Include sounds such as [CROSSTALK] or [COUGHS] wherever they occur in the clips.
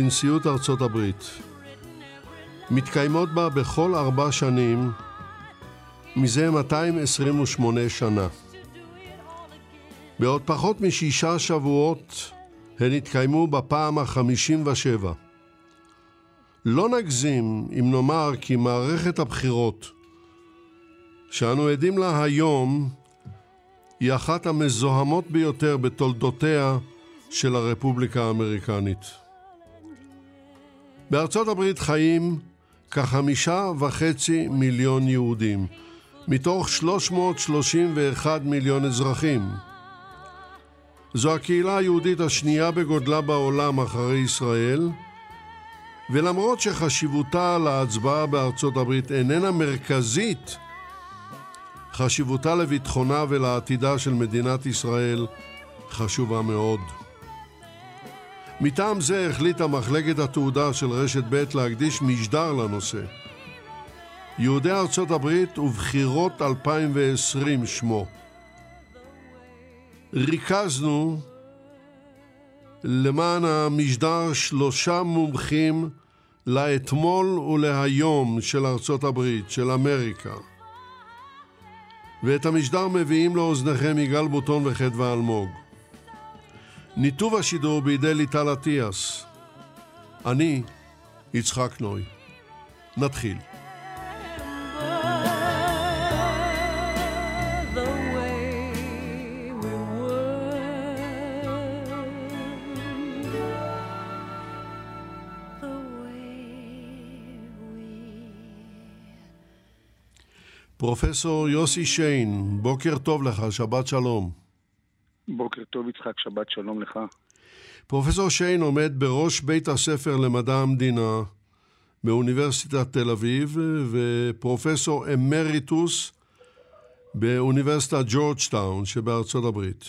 לנשיאות ארצות הברית מתקיימות בה בכל ארבע שנים מזה 228 שנה. בעוד פחות משישה שבועות הן התקיימו בפעם החמישים ושבע. לא נגזים אם נאמר כי מערכת הבחירות שאנו עדים לה היום היא אחת המזוהמות ביותר בתולדותיה של הרפובליקה האמריקנית. בארצות הברית חיים כחמישה וחצי מיליון יהודים, מתוך 331 מיליון אזרחים. זו הקהילה היהודית השנייה בגודלה בעולם אחרי ישראל, ולמרות שחשיבותה להצבעה בארצות הברית איננה מרכזית, חשיבותה לביטחונה ולעתידה של מדינת ישראל חשובה מאוד. מטעם זה החליטה מחלקת התעודה של רשת ב' להקדיש משדר לנושא. יהודי ארצות הברית ובחירות 2020 שמו. ריכזנו למען המשדר שלושה מומחים לאתמול ולהיום של ארצות הברית, של אמריקה. ואת המשדר מביאים לאוזניכם יגאל בוטון וחדווה אלמוג. ניתוב השידור בידי ליטל אטיאס. אני יצחק נוי. נתחיל. פרופסור יוסי שיין, בוקר טוב לך, שבת שלום. בוקר טוב יצחק, שבת שלום לך. פרופסור שיין עומד בראש בית הספר למדע המדינה באוניברסיטת תל אביב ופרופסור אמריטוס באוניברסיטת ג'ורג'טאון שבארצות הברית.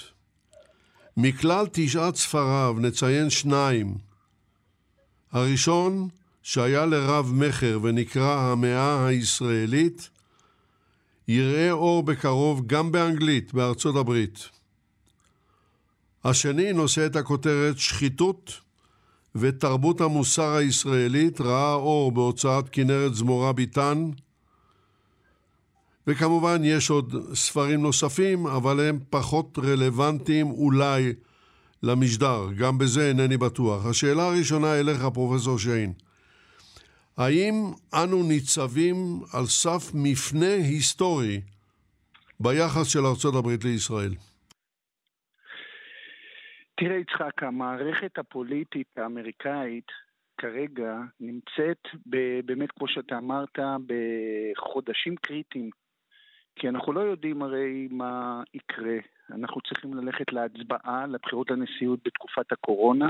מכלל תשעת ספריו נציין שניים. הראשון, שהיה לרב מכר ונקרא המאה הישראלית, יראה אור בקרוב גם באנגלית בארצות הברית. השני נושא את הכותרת שחיתות ותרבות המוסר הישראלית ראה אור בהוצאת כנרת זמורה ביטן וכמובן יש עוד ספרים נוספים אבל הם פחות רלוונטיים אולי למשדר, גם בזה אינני בטוח. השאלה הראשונה אליך פרופסור שיין האם אנו ניצבים על סף מפנה היסטורי ביחס של ארצות הברית לישראל? תראה יצחק, המערכת הפוליטית האמריקאית כרגע נמצאת ב- באמת, כמו שאתה אמרת, בחודשים קריטיים. כי אנחנו לא יודעים הרי מה יקרה. אנחנו צריכים ללכת להצבעה, לבחירות לנשיאות בתקופת הקורונה,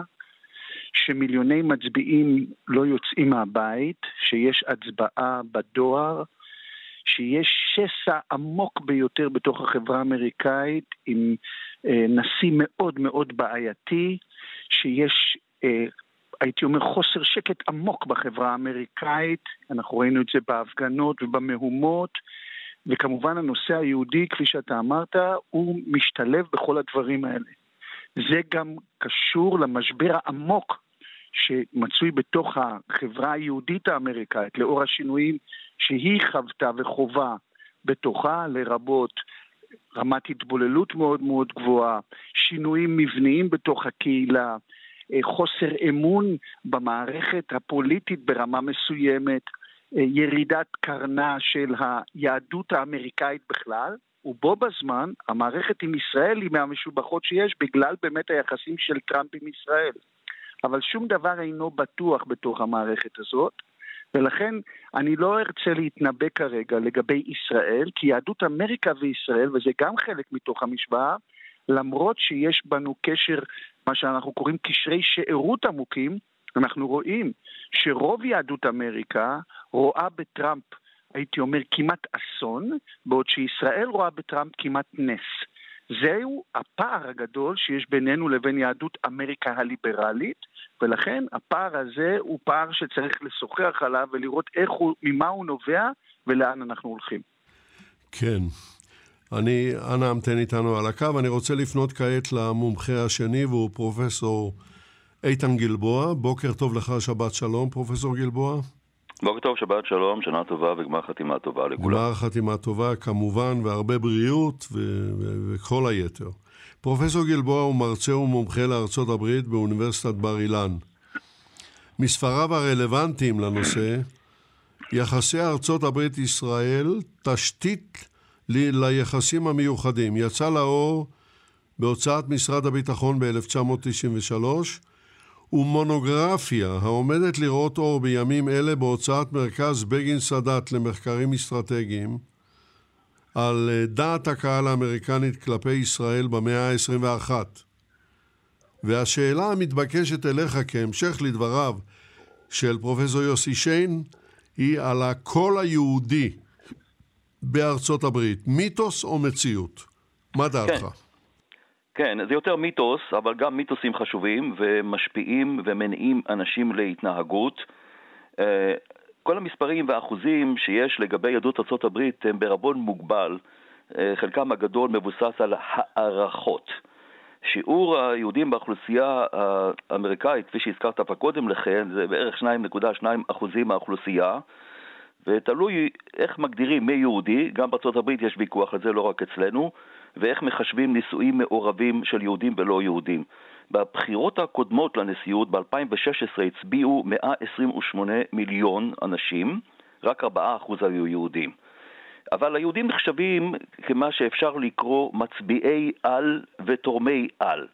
שמיליוני מצביעים לא יוצאים מהבית, שיש הצבעה בדואר, שיש שסע עמוק ביותר בתוך החברה האמריקאית עם אה, נשיא מאוד מאוד בעייתי, שיש, אה, הייתי אומר, חוסר שקט עמוק בחברה האמריקאית, אנחנו ראינו את זה בהפגנות ובמהומות, וכמובן הנושא היהודי, כפי שאתה אמרת, הוא משתלב בכל הדברים האלה. זה גם קשור למשבר העמוק שמצוי בתוך החברה היהודית האמריקאית, לאור השינויים שהיא חוותה וחובה בתוכה, לרבות רמת התבוללות מאוד מאוד גבוהה, שינויים מבניים בתוך הקהילה, חוסר אמון במערכת הפוליטית ברמה מסוימת, ירידת קרנה של היהדות האמריקאית בכלל, ובו בזמן המערכת עם ישראל היא מהמשובחות שיש בגלל באמת היחסים של טראמפ עם ישראל. אבל שום דבר אינו בטוח בתוך המערכת הזאת, ולכן אני לא ארצה להתנבא כרגע לגבי ישראל, כי יהדות אמריקה וישראל, וזה גם חלק מתוך המשוואה, למרות שיש בנו קשר, מה שאנחנו קוראים קשרי שארות עמוקים, אנחנו רואים שרוב יהדות אמריקה רואה בטראמפ, הייתי אומר, כמעט אסון, בעוד שישראל רואה בטראמפ כמעט נס. זהו הפער הגדול שיש בינינו לבין יהדות אמריקה הליברלית, ולכן הפער הזה הוא פער שצריך לשוחח עליו ולראות איך הוא, ממה הוא נובע ולאן אנחנו הולכים. כן. אני, אנא המתן איתנו על הקו. אני רוצה לפנות כעת למומחה השני, והוא פרופסור איתן גלבוע. בוקר טוב לך, שבת שלום, פרופסור גלבוע. בוקר טוב, שבת שלום, שנה טובה וגמר חתימה טובה לכולם. גמר חתימה טובה, כמובן, והרבה בריאות ו- ו- וכל היתר. פרופסור גלבוע הוא מרצה ומומחה לארצות הברית באוניברסיטת בר אילן. מספריו הרלוונטיים לנושא, יחסי ארצות הברית-ישראל, תשתית ל- ליחסים המיוחדים. יצא לאור בהוצאת משרד הביטחון ב-1993, ומונוגרפיה העומדת לראות אור בימים אלה בהוצאת מרכז בגין סאדאת למחקרים אסטרטגיים על אה, דעת הקהל האמריקנית כלפי ישראל במאה ה-21. והשאלה המתבקשת אליך כהמשך לדבריו של פרופסור יוסי שיין היא על הקול היהודי בארצות הברית, מיתוס או מציאות? מה דעתך? כן. כן, זה יותר מיתוס, אבל גם מיתוסים חשובים ומשפיעים ומניעים אנשים להתנהגות. אה, כל המספרים והאחוזים שיש לגבי יהדות הברית הם בערבון מוגבל, אה, חלקם הגדול מבוסס על הערכות. שיעור היהודים באוכלוסייה האמריקאית, כפי שהזכרת פה קודם לכן, זה בערך 2.2 אחוזים מהאוכלוסייה, ותלוי איך מגדירים מי יהודי, גם הברית יש ויכוח על זה, לא רק אצלנו, ואיך מחשבים נישואים מעורבים של יהודים ולא יהודים. בבחירות הקודמות לנשיאות ב-2016 הצביעו 128 מיליון אנשים, רק 4% היו יהודים. אבל היהודים נחשבים כמה שאפשר לקרוא מצביעי על ותורמי על.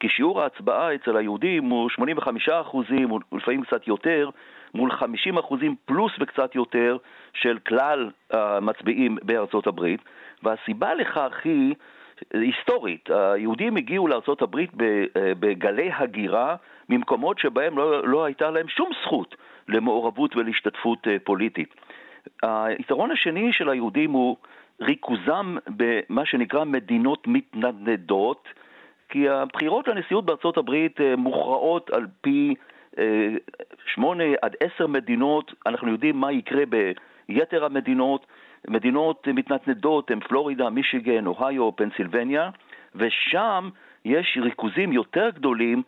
כי שיעור ההצבעה אצל היהודים הוא 85 אחוזים, ולפעמים קצת יותר, מול 50 אחוזים פלוס וקצת יותר של כלל המצביעים בארצות הברית, והסיבה לכך היא היסטורית. היהודים הגיעו לארצות הברית בגלי הגירה ממקומות שבהם לא, לא הייתה להם שום זכות למעורבות ולהשתתפות אה, פוליטית. היתרון השני של היהודים הוא ריכוזם במה שנקרא מדינות מתנדנדות, כי הבחירות לנשיאות בארצות הברית אה, מוכרעות על פי אה, שמונה עד עשר מדינות, אנחנו יודעים מה יקרה ביתר המדינות, מדינות מתנדנדות הן פלורידה, מישיגן, אוהיו, פנסילבניה, ושם יש ריכוזים יותר גדולים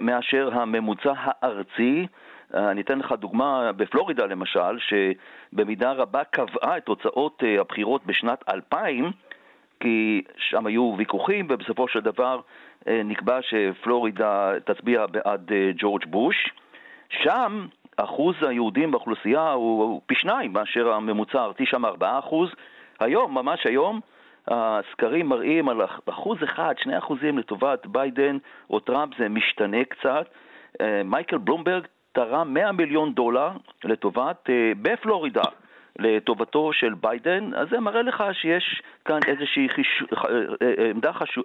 מאשר הממוצע הארצי. אני אתן לך דוגמה בפלורידה למשל, שבמידה רבה קבעה את תוצאות אה, הבחירות בשנת 2000, כי שם היו ויכוחים ובסופו של דבר אה, נקבע שפלורידה תצביע בעד אה, ג'ורג' בוש. שם אחוז היהודים באוכלוסייה הוא פי שניים מאשר הממוצע הארצי שם 4 אחוז. היום, ממש היום, הסקרים מראים על אחוז אחד, שני אחוזים לטובת ביידן או טראמפ, זה משתנה קצת. אה, מייקל בלומברג תרם 100 מיליון דולר לטובת, אה, בפלורידה, לטובתו של ביידן, אז זה מראה לך שיש כאן איזושהי חיש... אה, עמדה חשובה,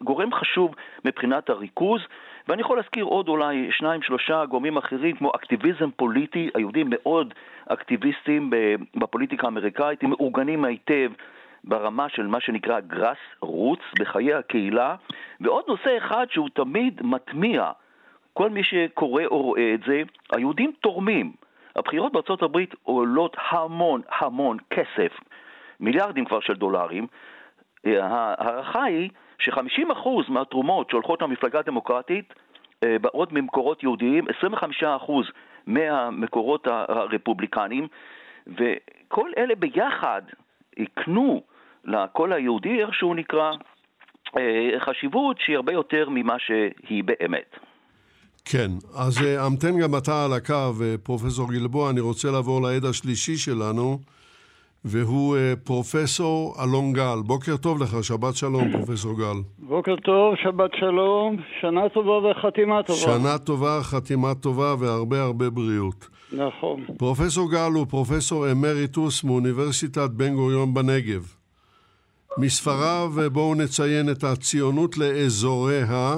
גורם חשוב מבחינת הריכוז. ואני יכול להזכיר עוד אולי שניים, שלושה גורמים אחרים, כמו אקטיביזם פוליטי, היהודים מאוד אקטיביסטים בפוליטיקה האמריקאית, הם מאורגנים היטב ברמה של מה שנקרא גראס רוץ בחיי הקהילה. ועוד נושא אחד שהוא תמיד מטמיע, כל מי שקורא או רואה את זה, היהודים תורמים. הבחירות בארצות הברית עולות המון המון כסף, מיליארדים כבר של דולרים. ההערכה היא ש-50% מהתרומות שהולכות למפלגה הדמוקרטית אה, באות ממקורות יהודיים, 25% מהמקורות הרפובליקניים, וכל אלה ביחד יקנו לקול היהודי, איך שהוא נקרא, אה, חשיבות שהיא הרבה יותר ממה שהיא באמת. כן, אז אה, המתן גם אתה על הקו, פרופסור גלבוע, אני רוצה לעבור לעד השלישי שלנו, והוא אה, פרופסור אלון גל. בוקר טוב לך, שבת שלום, פרופסור גל. בוקר טוב, שבת שלום, שנה טובה וחתימה טובה. שנה טובה, חתימה טובה והרבה הרבה בריאות. נכון. פרופסור גל הוא פרופסור אמריטוס מאוניברסיטת בן גוריון בנגב. מספריו, בואו נציין את הציונות לאזוריה,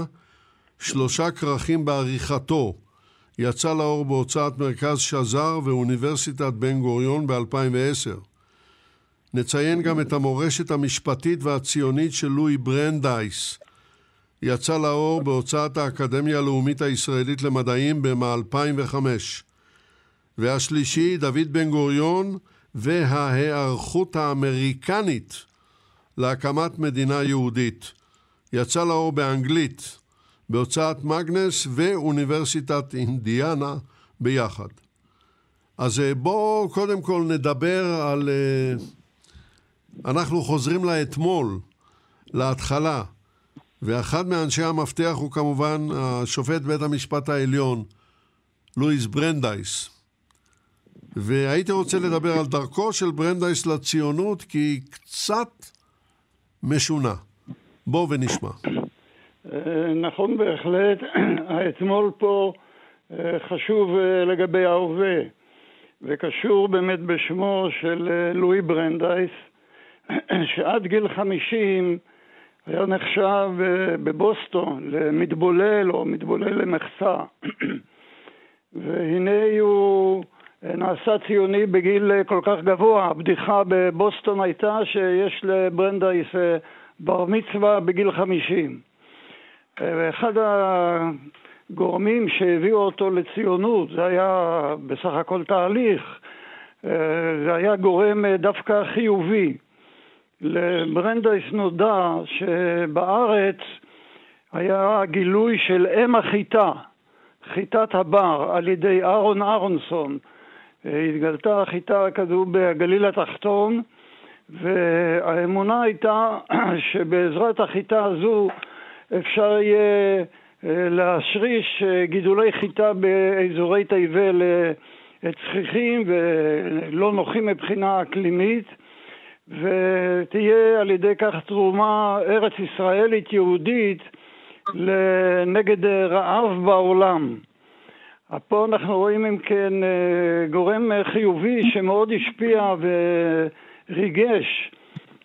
שלושה כרכים בעריכתו. יצא לאור בהוצאת מרכז שזר ואוניברסיטת בן גוריון ב-2010. נציין גם את המורשת המשפטית והציונית של לואי ברנדייס. יצא לאור בהוצאת האקדמיה הלאומית הישראלית למדעים ב-2005. והשלישי, דוד בן גוריון וההיערכות האמריקנית להקמת מדינה יהודית. יצא לאור באנגלית, בהוצאת מגנס ואוניברסיטת אינדיאנה ביחד. אז אה, בואו קודם כל נדבר על... אה, אנחנו חוזרים לאתמול, להתחלה, ואחד מאנשי המפתח הוא כמובן השופט בית המשפט העליון, לואיס ברנדייס. והייתי רוצה לדבר על דרכו של ברנדייס לציונות, כי היא קצת משונה. בואו ונשמע. אה, נכון בהחלט, [CLEARS THROAT] האתמול פה אה, חשוב אה, לגבי ההווה, וקשור באמת בשמו של לואי ברנדייס, [CLEARS THROAT] שעד גיל חמישים היה נחשב בבוסטון למתבולל או מתבולל למחצה. [CLEARS THROAT] והנה הוא נעשה ציוני בגיל כל כך גבוה. הבדיחה בבוסטון הייתה שיש לברנדייס בר מצווה בגיל חמישים. ואחד הגורמים שהביאו אותו לציונות, זה היה בסך הכל תהליך, זה היה גורם דווקא חיובי. לברנדייס נודע שבארץ היה גילוי של אם החיטה, חיטת הבר, על ידי אהרון אהרונסון. התגלתה החיטה כזו בגליל התחתון, והאמונה הייתה [CLEARS THROAT] שבעזרת החיטה הזו אפשר יהיה אה, להשריש אה, גידולי חיטה באזורי תיבל אה, צחיחים ולא נוחים מבחינה אקלימית ותהיה על ידי כך תרומה ארץ ישראלית יהודית נגד רעב בעולם. פה אנחנו רואים אם כן גורם חיובי שמאוד השפיע וריגש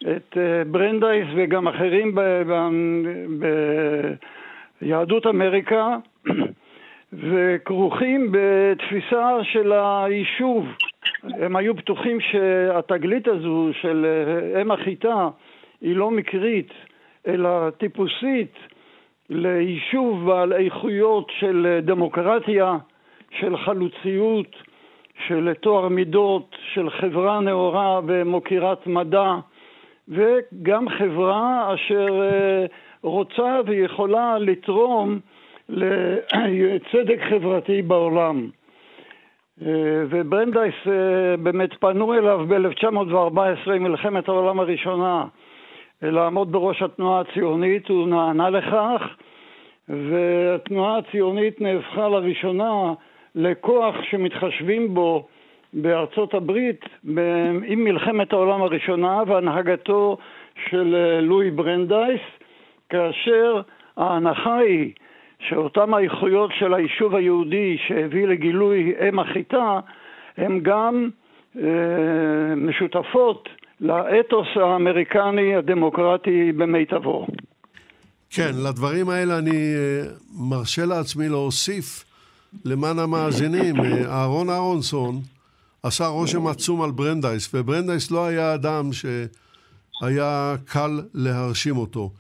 את אה, ברנדייס וגם אחרים ביהדות אמריקה [CLEARS THROAT] וכרוכים בתפיסה של היישוב. הם היו בטוחים שהתגלית הזו של אה, אם החיטה היא לא מקרית אלא טיפוסית ליישוב בעל איכויות של דמוקרטיה, של חלוציות, של טוהר מידות, של חברה נאורה ומוקירת מדע. וגם חברה אשר אה, רוצה ויכולה לתרום לצדק חברתי בעולם. אה, וברנדייס אה, באמת פנו אליו ב-1914, מלחמת העולם הראשונה, לעמוד בראש התנועה הציונית, הוא נענה לכך, והתנועה הציונית נהפכה לראשונה לכוח שמתחשבים בו בארצות הברית עם מלחמת העולם הראשונה והנהגתו של אה, לואי ברנדייס, כאשר ההנחה היא שאותן האיכויות של היישוב היהודי שהביא לגילוי אם החיטה, הן גם אה, משותפות לאתוס האמריקני הדמוקרטי במיטבו. כן, לדברים האלה אני אה, מרשה לעצמי להוסיף למען המאזינים. אה, אהרון אהרונסון, עשה רושם עצום על ברנדייס, וברנדייס לא היה אדם שהיה קל להרשים אותו.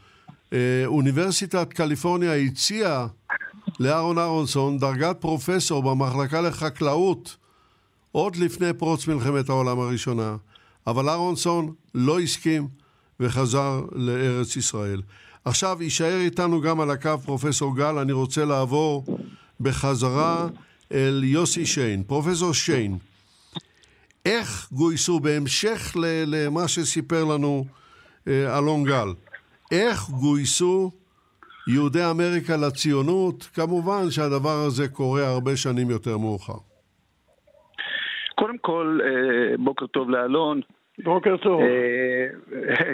אה, אוניברסיטת קליפורניה הציעה לאהרון אהרונסון דרגת פרופסור במחלקה לחקלאות עוד לפני פרוץ מלחמת העולם הראשונה, אבל אהרונסון לא הסכים וחזר לארץ ישראל. עכשיו יישאר איתנו גם על הקו פרופסור גל, אני רוצה לעבור בחזרה אל יוסי שיין. פרופסור שיין, איך גויסו, בהמשך למה שסיפר לנו אה, אלון גל, איך גויסו יהודי אמריקה לציונות? כמובן שהדבר הזה קורה הרבה שנים יותר מאוחר. קודם כל, אה, בוקר טוב לאלון. בוקר טוב. אה,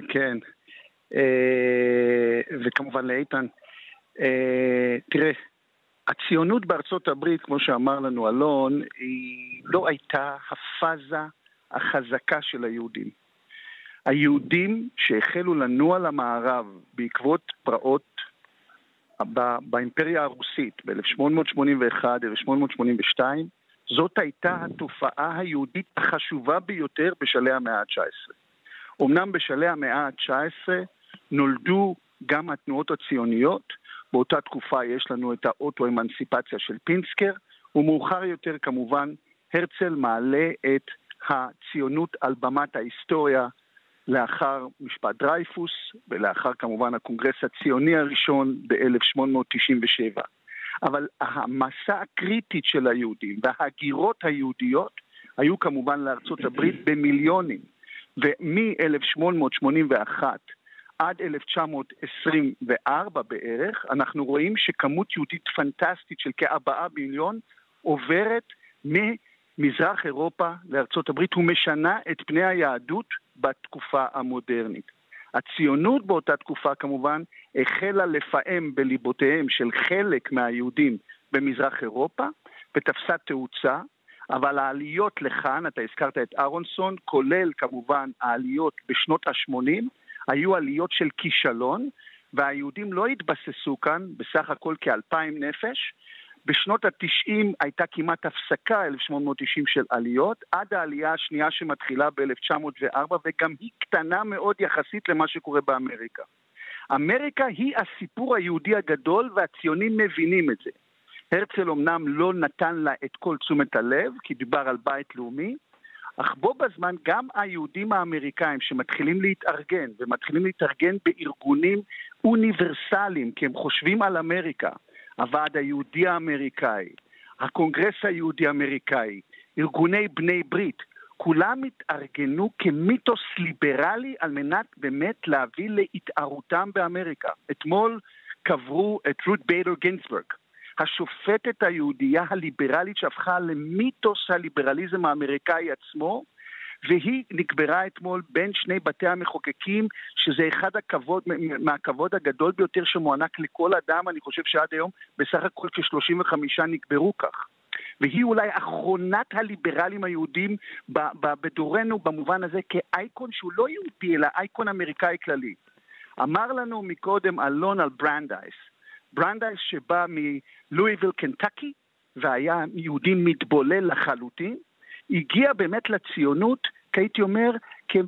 [LAUGHS] כן. וכמובן לאיתן. אה, תראה, הציונות בארצות הברית, כמו שאמר לנו אלון, היא לא הייתה הפאזה החזקה של היהודים. היהודים שהחלו לנוע למערב בעקבות פרעות באימפריה הרוסית ב-1881, 1882, זאת הייתה התופעה היהודית החשובה ביותר בשלהי המאה ה-19. אמנם בשלהי המאה ה-19 נולדו גם התנועות הציוניות, באותה תקופה יש לנו את האוטו-אמנסיפציה של פינסקר, ומאוחר יותר כמובן הרצל מעלה את הציונות על במת ההיסטוריה לאחר משפט דרייפוס ולאחר כמובן הקונגרס הציוני הראשון ב-1897. אבל המסע הקריטית של היהודים וההגירות היהודיות היו כמובן לארצות הברית במיליונים. ומ-1881 עד 1924 בערך, אנחנו רואים שכמות יהודית פנטסטית של כארבעה מיליון עוברת ממזרח אירופה לארצות הברית ומשנה את פני היהדות בתקופה המודרנית. הציונות באותה תקופה כמובן החלה לפעם בליבותיהם של חלק מהיהודים במזרח אירופה ותפסה תאוצה, אבל העליות לכאן, אתה הזכרת את אהרונסון, כולל כמובן העליות בשנות ה-80, היו עליות של כישלון, והיהודים לא התבססו כאן, בסך הכל כאלפיים נפש. בשנות ה-90 הייתה כמעט הפסקה, 1890 של עליות, עד העלייה השנייה שמתחילה ב-1904, וגם היא קטנה מאוד יחסית למה שקורה באמריקה. אמריקה היא הסיפור היהודי הגדול, והציונים מבינים את זה. הרצל אמנם לא נתן לה את כל תשומת הלב, כי דיבר על בית לאומי, אך בו בזמן גם היהודים האמריקאים שמתחילים להתארגן, ומתחילים להתארגן בארגונים אוניברסליים, כי הם חושבים על אמריקה, הוועד היהודי האמריקאי, הקונגרס היהודי האמריקאי, ארגוני בני ברית, כולם התארגנו כמיתוס ליברלי על מנת באמת להביא להתערותם באמריקה. אתמול קברו את רות ביידר גינסברג, השופטת היהודייה הליברלית שהפכה למיתוס הליברליזם האמריקאי עצמו, והיא נקברה אתמול בין שני בתי המחוקקים, שזה אחד הכבוד, מהכבוד הגדול ביותר שמוענק לכל אדם, אני חושב שעד היום בסך הכל כ-35 נקברו כך. והיא אולי אחרונת הליברלים היהודים בדורנו במובן הזה כאייקון שהוא לא יהודי אלא אייקון אמריקאי כללי. אמר לנו מקודם אלון על ברנדייס, ברנדייס שבא מלואיוויל קנטקי והיה יהודי מתבולל לחלוטין, הגיע באמת לציונות, הייתי אומר,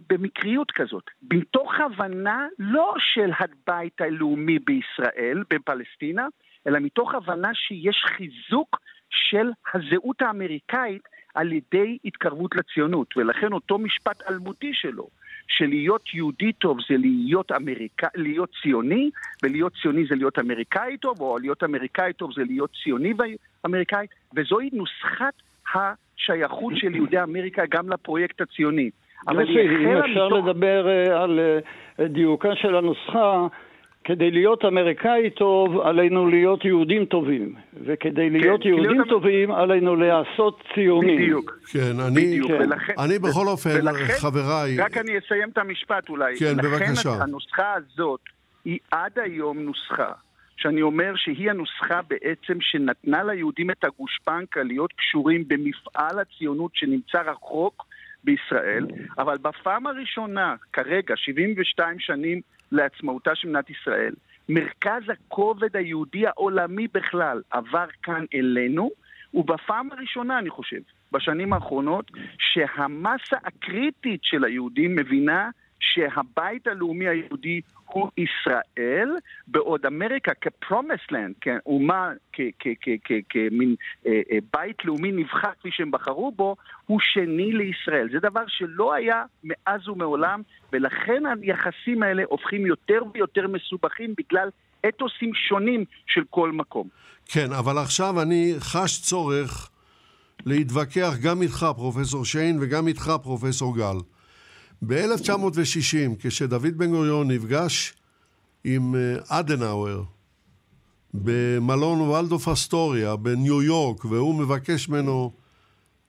במקריות כזאת, מתוך הבנה לא של הבית הלאומי בישראל, בפלסטינה, אלא מתוך הבנה שיש חיזוק של הזהות האמריקאית על ידי התקרבות לציונות, ולכן אותו משפט אלמותי שלו, שלהיות יהודי טוב זה להיות, אמריקא, להיות ציוני, ולהיות ציוני זה להיות אמריקאי טוב, או להיות אמריקאי טוב זה להיות ציוני ואמריקאי, וזוהי נוסחת השייכות של יהודי אמריקה גם לפרויקט הציוני. יוסי, אם אפשר מתוך... לדבר אה, על אה, דיוקה של הנוסחה, כדי להיות אמריקאי טוב, עלינו להיות יהודים טובים. וכדי להיות כן, יהודים להיות טובים, עלינו להיעשות ציונים. בדיוק. כן, אני, בדיוק, כן. ולכן, אני בכל אופן, ולכן, חבריי... רק אני אסיים את המשפט אולי. כן, לכן בבקשה. לכן הנוסחה הזאת היא עד היום נוסחה. שאני אומר שהיא הנוסחה בעצם שנתנה ליהודים את הגושפנקה להיות קשורים במפעל הציונות שנמצא רחוק בישראל, אבל בפעם הראשונה, כרגע, 72 שנים לעצמאותה של מדינת ישראל, מרכז הכובד היהודי העולמי בכלל עבר כאן אלינו, ובפעם הראשונה, אני חושב, בשנים האחרונות, שהמסה הקריטית של היהודים מבינה שהבית הלאומי היהודי הוא ישראל, בעוד אמריקה כ-promised land, כאומה, כמין אה, אה, בית לאומי נבחר כפי שהם בחרו בו, הוא שני לישראל. זה דבר שלא היה מאז ומעולם, ולכן היחסים האלה הופכים יותר ויותר מסובכים בגלל אתוסים שונים של כל מקום. כן, אבל עכשיו אני חש צורך להתווכח גם איתך, פרופסור שיין, וגם איתך, פרופסור גל. ב-1960, כשדוד בן גוריון נפגש עם אה, אדנאואר במלון וולדוף אסטוריה בניו יורק, והוא מבקש ממנו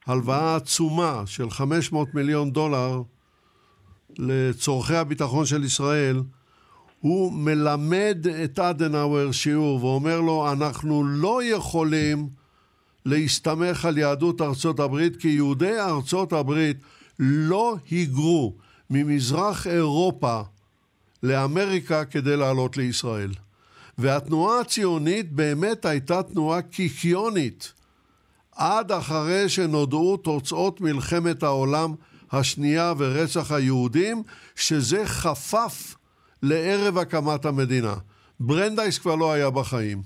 הלוואה עצומה של 500 מיליון דולר לצורכי הביטחון של ישראל, הוא מלמד את אדנאוור שיעור ואומר לו, אנחנו לא יכולים להסתמך על יהדות ארצות הברית, כי יהודי ארצות הברית לא היגרו ממזרח אירופה לאמריקה כדי לעלות לישראל. והתנועה הציונית באמת הייתה תנועה קיקיונית עד אחרי שנודעו תוצאות מלחמת העולם השנייה ורצח היהודים, שזה חפף לערב הקמת המדינה. ברנדייס כבר לא היה בחיים.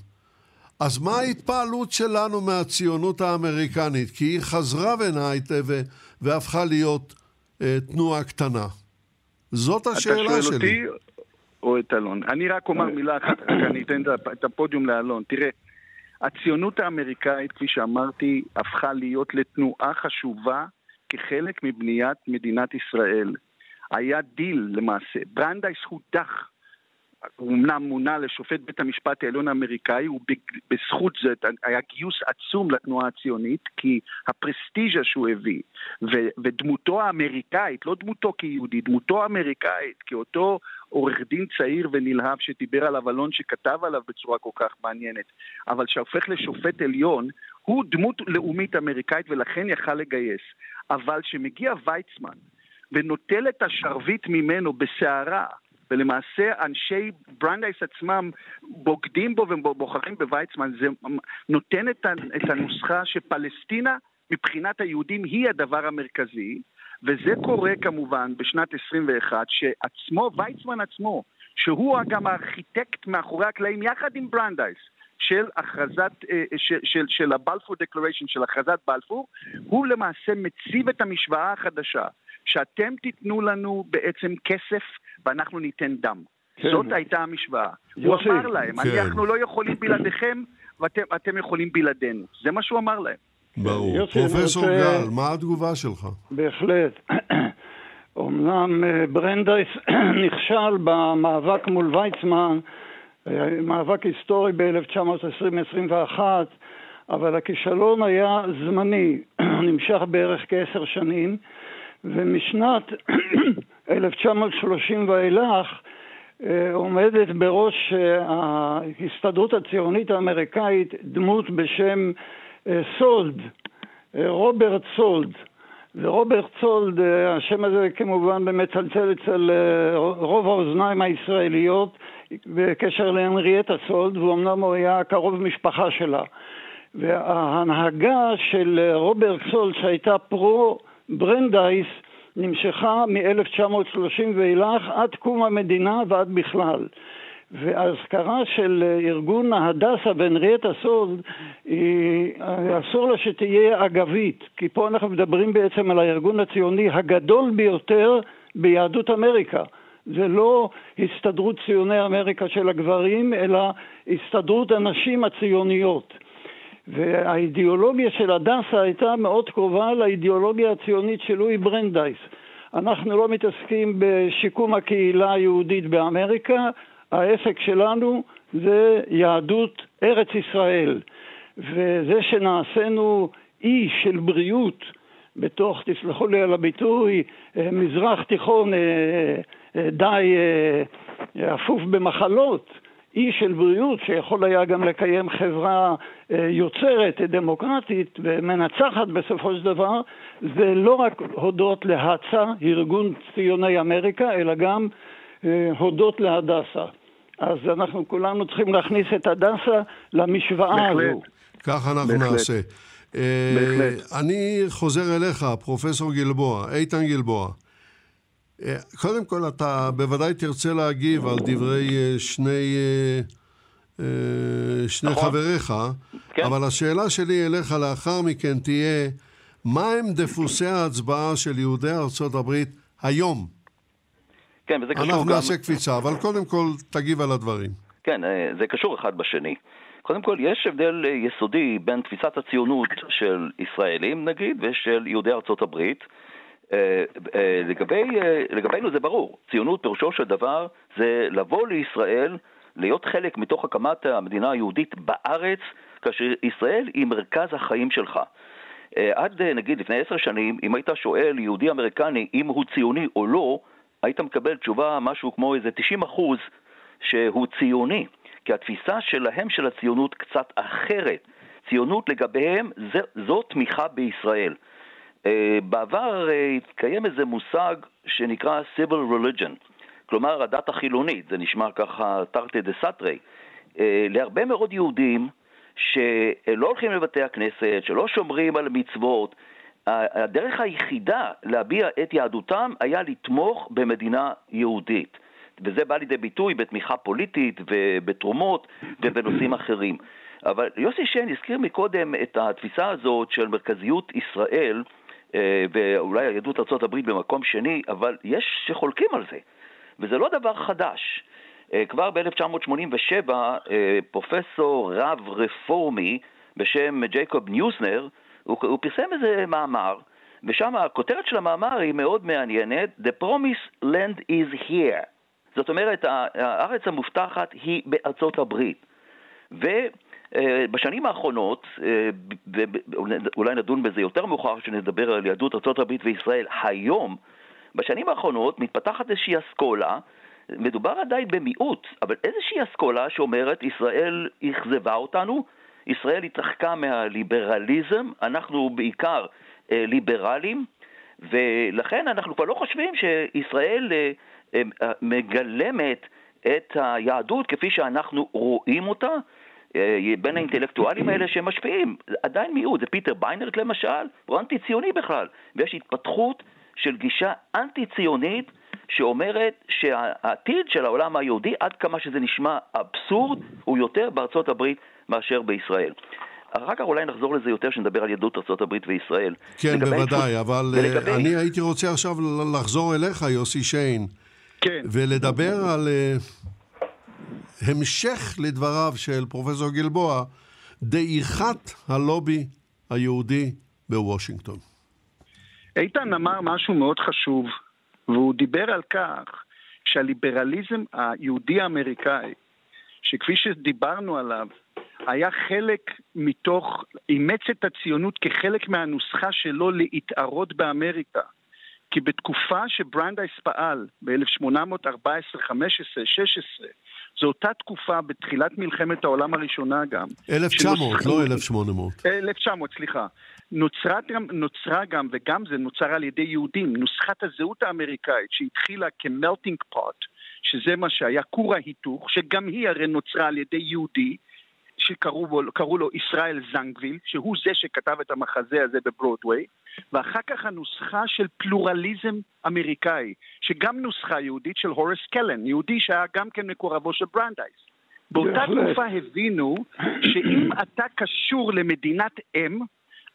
אז מה ההתפעלות שלנו מהציונות האמריקנית? כי היא חזרה ונהייתה והפכה להיות אה, תנועה קטנה. זאת השאלה שלי. אתה שואל אותי או את אלון? אני רק אומר מילה אחת, אני אתן את הפודיום לאלון. תראה, הציונות האמריקאית, כפי שאמרתי, הפכה להיות לתנועה חשובה כחלק מבניית מדינת ישראל. היה דיל למעשה. ברנדייס הודח הוא אמנם מונה לשופט בית המשפט העליון האמריקאי, ובזכות זה היה גיוס עצום לתנועה הציונית, כי הפרסטיז'ה שהוא הביא, ו- ודמותו האמריקאית, לא דמותו כיהודי, דמותו האמריקאית, כאותו עורך דין צעיר ונלהב שדיבר עליו אלון, שכתב עליו בצורה כל כך מעניינת, אבל שהופך לשופט עליון, הוא דמות לאומית אמריקאית ולכן יכל לגייס. אבל כשמגיע ויצמן ונוטל את השרביט ממנו בסערה, ולמעשה אנשי ברנדייס עצמם בוגדים בו ובוחרים בוויצמן, זה נותן את הנוסחה שפלסטינה מבחינת היהודים היא הדבר המרכזי, וזה קורה כמובן בשנת 21, שעצמו, ויצמן עצמו, שהוא גם הארכיטקט מאחורי הקלעים יחד עם ברנדייס, של הכרזת, אה, של, של, של ה Balfour Declaration, של הכרזת בלפור, הוא למעשה מציב את המשוואה החדשה, שאתם תיתנו לנו בעצם כסף ואנחנו ניתן דם. כן. זאת הייתה המשוואה. הוא אמר להם, כן. אנחנו לא יכולים בלעדיכם ואתם יכולים בלעדינו. זה מה שהוא אמר להם. ברור. יוסי, פרופסור רוצה... גל, מה התגובה שלך? בהחלט. [CLEARS THROAT] אומנם אה, ברנדייס [CLEARS THROAT] נכשל במאבק מול ויצמן, אה, מאבק היסטורי ב-1920-21, אבל הכישלון היה זמני, [CLEARS THROAT] נמשך בערך כעשר שנים, ומשנת [CLEARS THROAT] 1930 ואילך אה, עומדת בראש אה, ההסתדרות הציונית האמריקאית דמות בשם אה, סולד, רוברט סולד. ורוברט סולד, השם הזה כמובן מצלצל אצל רוב האוזניים הישראליות בקשר להנריאטה סולד, ואומנם הוא היה קרוב משפחה שלה. וההנהגה של רוברט סולד שהייתה פרו ברנדייס נמשכה מ-1930 ואילך עד קום המדינה ועד בכלל. והאזכרה של ארגון ההדסה והנריאטה סולד, אסור לה שתהיה אגבית, כי פה אנחנו מדברים בעצם על הארגון הציוני הגדול ביותר ביהדות אמריקה. זה לא הסתדרות ציוני אמריקה של הגברים, אלא הסתדרות הנשים הציוניות. והאידיאולוגיה של הדסה הייתה מאוד קרובה לאידיאולוגיה הציונית של לואי ברנדייס. אנחנו לא מתעסקים בשיקום הקהילה היהודית באמריקה, העסק שלנו זה יהדות ארץ ישראל. וזה שנעשינו אי של בריאות בתוך, תסלחו לי על הביטוי, מזרח תיכון אה, אה, די אה, אפוף במחלות, אי של בריאות שיכול היה גם לקיים חברה אה, יוצרת, דמוקרטית ומנצחת בסופו של דבר, זה לא רק הודות להצ"ע, ארגון ציוני אמריקה, אלא גם אה, הודות להדסה. אז אנחנו כולנו צריכים להכניס את הדסה למשוואה בהחלט. הזו. כך אנחנו בהחלט. נעשה. אה, בהחלט. אני חוזר אליך, פרופסור גלבוע, איתן גלבוע. אה, קודם כל, אתה בוודאי תרצה להגיב על דברי אה, שני, אה, שני נכון. חבריך, כן. אבל השאלה שלי אליך לאחר מכן תהיה, מה הם דפוסי ההצבעה של יהודי ארצות הברית היום? כן, וזה קשור אנחנו גם... אנחנו נעשה קפיצה, אבל קודם כל תגיב על הדברים. כן, זה קשור אחד בשני. קודם כל, יש הבדל יסודי בין תפיסת הציונות של ישראלים, נגיד, ושל יהודי ארצות הברית. אה, אה, לגבי, אה, לגבינו זה ברור, ציונות פירושו של דבר זה לבוא לישראל, להיות חלק מתוך הקמת המדינה היהודית בארץ, כאשר ישראל היא מרכז החיים שלך. עד נגיד לפני עשר שנים, אם היית שואל יהודי אמריקני אם הוא ציוני או לא, היית מקבל תשובה משהו כמו איזה 90 אחוז שהוא ציוני, כי התפיסה שלהם של הציונות קצת אחרת. ציונות לגביהם זה, זו תמיכה בישראל. אה, בעבר אה, התקיים איזה מושג שנקרא civil religion, כלומר הדת החילונית, זה נשמע ככה תרתי דה סתרי. אה, להרבה מאוד יהודים שלא הולכים לבתי הכנסת, שלא שומרים על מצוות, הדרך היחידה להביע את יהדותם היה לתמוך במדינה יהודית. וזה בא לידי ביטוי בתמיכה פוליטית ובתרומות ובנושאים אחרים. אבל יוסי שיין הזכיר מקודם את התפיסה הזאת של מרכזיות ישראל, ואולי יהדות ארה"ב במקום שני, אבל יש שחולקים על זה, וזה לא דבר חדש. אה, כבר ב-1987 אה, פרופסור רב רפורמי בשם ג'ייקוב ניוסנר, הוא, הוא פרסם איזה מאמר, ושם הכותרת של המאמר היא מאוד מעניינת, The Promised Land is here. זאת אומרת, הארץ המובטחת היא בארצות הברית. ובשנים האחרונות, ואולי נדון בזה יותר מאוחר כשנדבר על יהדות ארה"ב וישראל היום, בשנים האחרונות מתפתחת איזושהי אסכולה מדובר עדיין במיעוט, אבל איזושהי אסכולה שאומרת ישראל אכזבה אותנו, ישראל התרחקה מהליברליזם, אנחנו בעיקר אה, ליברלים, ולכן אנחנו כבר לא חושבים שישראל אה, אה, מגלמת את היהדות כפי שאנחנו רואים אותה. אה, בין האינטלקטואלים האלה שמשפיעים, עדיין מיעוט, זה פיטר ביינרט למשל, הוא אנטי ציוני בכלל, ויש התפתחות של גישה אנטי ציונית שאומרת שהעתיד של העולם היהודי, עד כמה שזה נשמע אבסורד, הוא יותר בארצות הברית מאשר בישראל. אחר כך אולי נחזור לזה יותר כשנדבר על יהדות ארצות הברית וישראל. כן, בוודאי, אבל ולגבי... אה, אני הייתי רוצה עכשיו לחזור אליך, יוסי שיין. כן. ולדבר על uh, המשך לדבריו של פרופסור גלבוע, דעיכת הלובי היהודי בוושינגטון. איתן אמר משהו מאוד חשוב והוא דיבר על כך שהליברליזם היהודי-האמריקאי, שכפי שדיברנו עליו, היה חלק מתוך, אימץ את הציונות כחלק מהנוסחה שלו להתערות באמריקה. כי בתקופה שברנדייס פעל, ב-1814, 15, 16, זו אותה תקופה בתחילת מלחמת העולם הראשונה גם. 1900, שנוסח... לא 1800. 1900, סליחה. נוצרה גם, נוצרה גם, וגם זה נוצר על ידי יהודים, נוסחת הזהות האמריקאית שהתחילה כמלטינג פוט, שזה מה שהיה כור ההיתוך, שגם היא הרי נוצרה על ידי יהודי, שקראו לו ישראל זנגוויל, שהוא זה שכתב את המחזה הזה בברודוויי, ואחר כך הנוסחה של פלורליזם אמריקאי, שגם נוסחה יהודית של הורס קלן, יהודי שהיה גם כן מקורבו של ברנדייס. באותה תקופה הבינו שאם אתה קשור למדינת אם,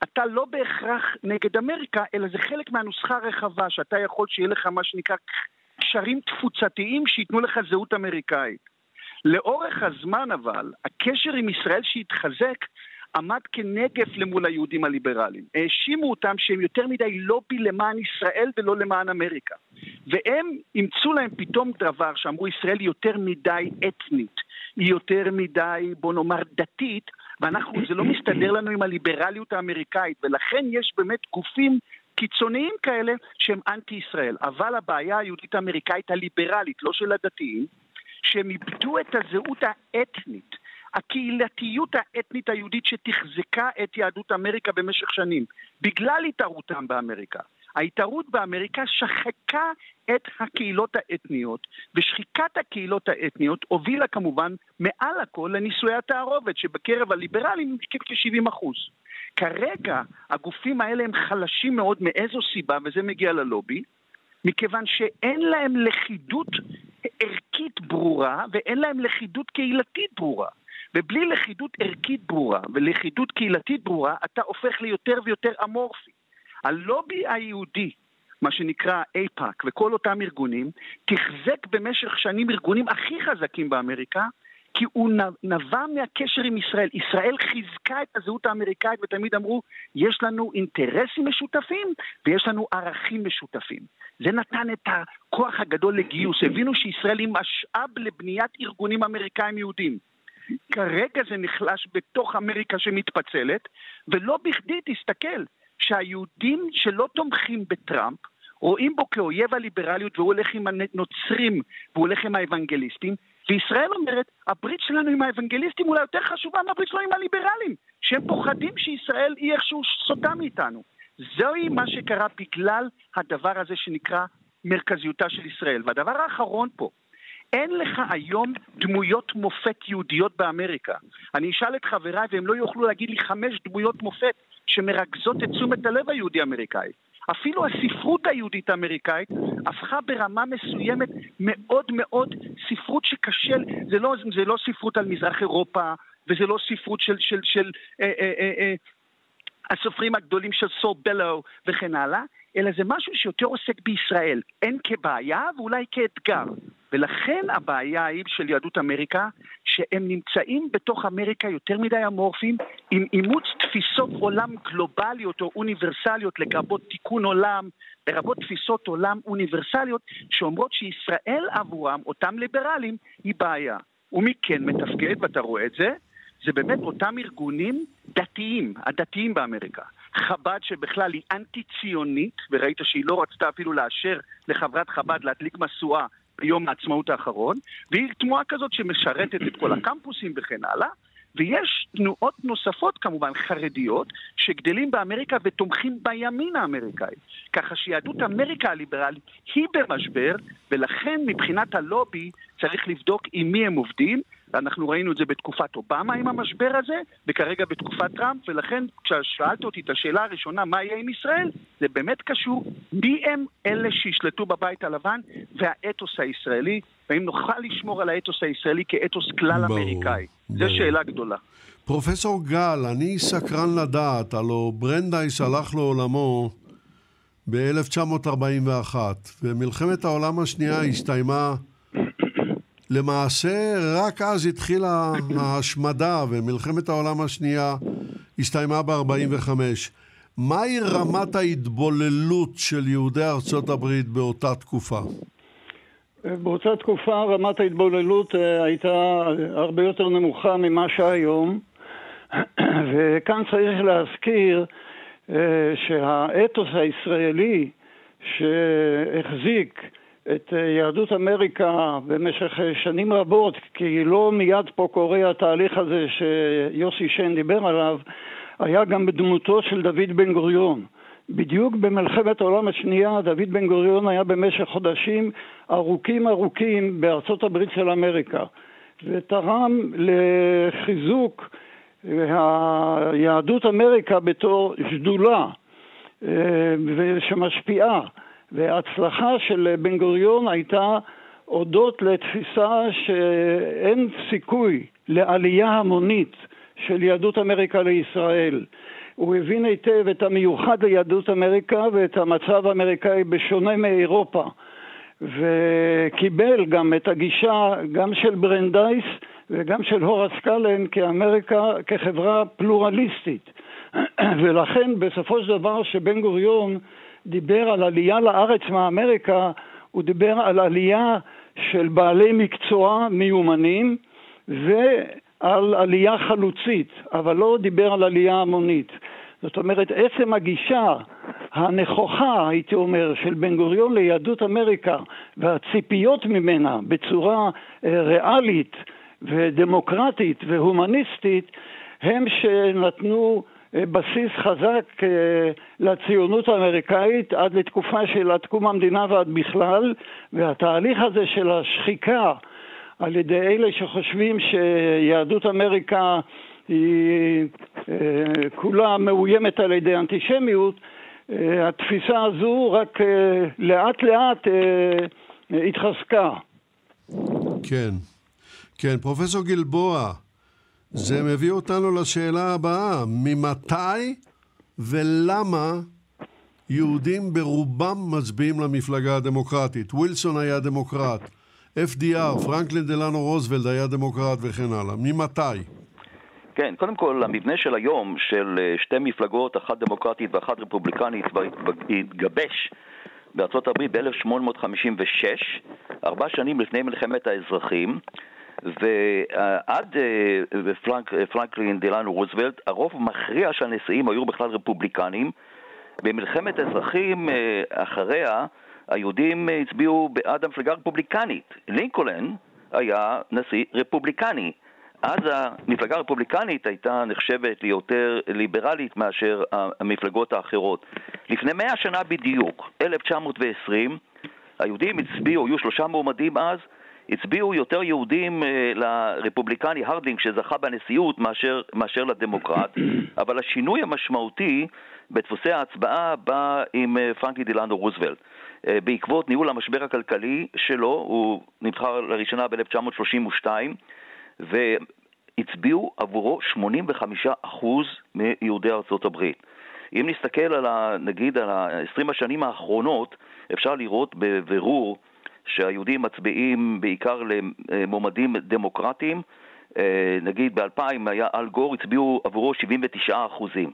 אתה לא בהכרח נגד אמריקה, אלא זה חלק מהנוסחה הרחבה, שאתה יכול שיהיה לך מה שנקרא קשרים תפוצתיים שייתנו לך זהות אמריקאית. לאורך הזמן אבל, הקשר עם ישראל שהתחזק עמד כנגף למול היהודים הליברליים. האשימו אותם שהם יותר מדי לובי למען ישראל ולא למען אמריקה. והם אימצו להם פתאום דבר שאמרו ישראל היא יותר מדי אתנית, היא יותר מדי, בוא נאמר, דתית, ואנחנו, זה לא מסתדר לנו עם הליברליות האמריקאית, ולכן יש באמת גופים קיצוניים כאלה שהם אנטי ישראל. אבל הבעיה היהודית האמריקאית הליברלית, לא של הדתיים, שהם איבדו את הזהות האתנית, הקהילתיות האתנית היהודית שתחזקה את יהדות אמריקה במשך שנים, בגלל התערותם באמריקה. ההתערות באמריקה שחקה את הקהילות האתניות, ושחיקת הקהילות האתניות הובילה כמובן מעל הכל לנישואי התערובת, שבקרב הליברלים כ-70 אחוז. כרגע הגופים האלה הם חלשים מאוד מאיזו סיבה, וזה מגיע ללובי, מכיוון שאין להם לכידות ערכית ברורה ואין להם לכידות קהילתית ברורה. ובלי לכידות ערכית ברורה ולכידות קהילתית ברורה, אתה הופך ליותר ויותר אמורפי. הלובי היהודי, מה שנקרא אייפאק וכל אותם ארגונים, תחזק במשך שנים ארגונים הכי חזקים באמריקה, כי הוא נבע מהקשר עם ישראל. ישראל חיזקה את הזהות האמריקאית ותמיד אמרו, יש לנו אינטרסים משותפים ויש לנו ערכים משותפים. זה נתן את הכוח הגדול לגיוס. הבינו שישראל היא משאב לבניית ארגונים אמריקאים יהודים. כרגע זה נחלש בתוך אמריקה שמתפצלת, ולא בכדי תסתכל שהיהודים שלא תומכים בטראמפ, רואים בו כאויב הליברליות והוא הולך עם הנוצרים והוא הולך עם האוונגליסטים, וישראל אומרת, הברית שלנו עם האוונגליסטים אולי יותר חשובה מהברית שלנו עם הליברלים, שהם פוחדים שישראל היא איכשהו סוטה מאיתנו. זוהי מה שקרה בגלל הדבר הזה שנקרא מרכזיותה של ישראל. והדבר האחרון פה, אין לך היום דמויות מופת יהודיות באמריקה. אני אשאל את חבריי והם לא יוכלו להגיד לי חמש דמויות מופת שמרכזות את תשומת הלב היהודי-אמריקאי. אפילו הספרות היהודית-אמריקאית הפכה ברמה מסוימת מאוד מאוד ספרות שקשה, זה לא, זה לא ספרות על מזרח אירופה, וזה לא ספרות של, של, של אה, אה, אה, אה, הסופרים הגדולים של סול בלו וכן הלאה, אלא זה משהו שיותר עוסק בישראל, הן כבעיה ואולי כאתגר. ולכן הבעיה היא של יהדות אמריקה, שהם נמצאים בתוך אמריקה יותר מדי אמורפיים, עם אימוץ תפיסות עולם גלובליות או אוניברסליות, לרבות תיקון עולם, לרבות תפיסות עולם אוניברסליות, שאומרות שישראל עבורם, אותם ליברלים, היא בעיה. ומי כן מתפקד, ואתה רואה את זה, זה באמת אותם ארגונים דתיים, הדתיים באמריקה. חב"ד שבכלל היא אנטי-ציונית, וראית שהיא לא רצתה אפילו לאשר לחברת חב"ד להדליק משואה ביום העצמאות האחרון, והיא תנועה כזאת שמשרתת את כל הקמפוסים וכן הלאה. ויש תנועות נוספות כמובן חרדיות שגדלים באמריקה ותומכים בימין האמריקאי. ככה שיהדות אמריקה הליברלית היא במשבר, ולכן מבחינת הלובי צריך לבדוק עם מי הם עובדים, ואנחנו ראינו את זה בתקופת אובמה עם המשבר הזה, וכרגע בתקופת טראמפ, ולכן כששאלת אותי את השאלה הראשונה, מה יהיה עם ישראל, זה באמת קשור מי הם אלה שישלטו בבית הלבן והאתוס הישראלי, והאם נוכל לשמור על האתוס הישראלי כאתוס כלל ברור, אמריקאי. זו. שאלה גדולה. פרופסור גל, אני סקרן לדעת, הלוא ברנדייס הלך לעולמו ב-1941, ומלחמת העולם השנייה הסתיימה, למעשה רק אז התחילה ההשמדה, ומלחמת העולם השנייה הסתיימה ב-45. מהי רמת ההתבוללות של יהודי ארצות הברית באותה תקופה? באותה תקופה רמת ההתבוללות אה, הייתה הרבה יותר נמוכה ממה שהיום, [CLEARS THROAT] וכאן צריך להזכיר אה, שהאתוס הישראלי שהחזיק את אה, יהדות אמריקה במשך אה, שנים רבות, כי לא מיד פה קורה התהליך הזה שיוסי שיין דיבר עליו, היה גם בדמותו של דוד בן גוריון. בדיוק במלחמת העולם השנייה דוד בן גוריון היה במשך חודשים ארוכים ארוכים בארצות הברית של אמריקה ותרם לחיזוק היהדות אמריקה בתור שדולה אה, שמשפיעה וההצלחה של בן גוריון הייתה הודות לתפיסה שאין סיכוי לעלייה המונית של יהדות אמריקה לישראל. הוא הבין היטב את המיוחד ליהדות אמריקה ואת המצב האמריקאי בשונה מאירופה וקיבל גם את הגישה גם של ברנדייס וגם של הורס קלן כאמריקה כחברה פלורליסטית [CLEARS THROAT] ולכן בסופו של דבר שבן גוריון דיבר על עלייה לארץ מאמריקה הוא דיבר על עלייה של בעלי מקצוע מיומנים ו... על עלייה חלוצית, אבל לא דיבר על עלייה המונית. זאת אומרת, עצם הגישה הנכוחה, הייתי אומר, של בן גוריון ליהדות אמריקה והציפיות ממנה בצורה אה, ריאלית ודמוקרטית והומניסטית, הם שנתנו בסיס חזק אה, לציונות האמריקאית עד לתקופה של עד קום המדינה ועד בכלל, והתהליך הזה של השחיקה על ידי אלה שחושבים שיהדות אמריקה היא אה, כולה מאוימת על ידי אנטישמיות, אה, התפיסה הזו רק אה, לאט לאט התחזקה. כן. כן, פרופסור גלבוע, זה מביא אותנו לשאלה הבאה, ממתי ולמה יהודים ברובם מצביעים למפלגה הדמוקרטית? ווילסון היה דמוקרט, FDR, פרנקלין דלנו רוזוולד היה דמוקרט וכן הלאה. ממתי? כן, קודם כל, המבנה של היום, של אה, שתי מפלגות, אחת דמוקרטית ואחת רפובליקנית, התגבש בארצות הברית ב-1856, ארבע שנים לפני מלחמת האזרחים, ועד אה, פרנק, פרנקלין דלנו רוזוולט, הרוב המכריע של הנשיאים היו בכלל רפובליקנים, במלחמת האזרחים אה, אחריה, היהודים הצביעו בעד המפלגה הרפובליקנית. לינקולן היה נשיא רפובליקני. אז המפלגה הרפובליקנית הייתה נחשבת ליותר ליברלית מאשר המפלגות האחרות. לפני מאה שנה בדיוק, 1920, היהודים הצביעו, היו שלושה מועמדים אז, הצביעו יותר יהודים אה, לרפובליקני הרדינג שזכה בנשיאות מאשר, מאשר לדמוקרט, [COUGHS] אבל השינוי המשמעותי בדפוסי ההצבעה בא עם אה, פרנקי דילנדו רוזוולט. אה, בעקבות ניהול המשבר הכלכלי שלו, הוא נבחר לראשונה ב-1932, והצביעו עבורו 85% מיהודי ארצות הברית. אם נסתכל על ה, נגיד על ה-20 השנים האחרונות, אפשר לראות בבירור שהיהודים מצביעים בעיקר למועמדים דמוקרטיים. אה, נגיד ב-2000 היה אל גור, הצביעו עבורו 79 אחוזים.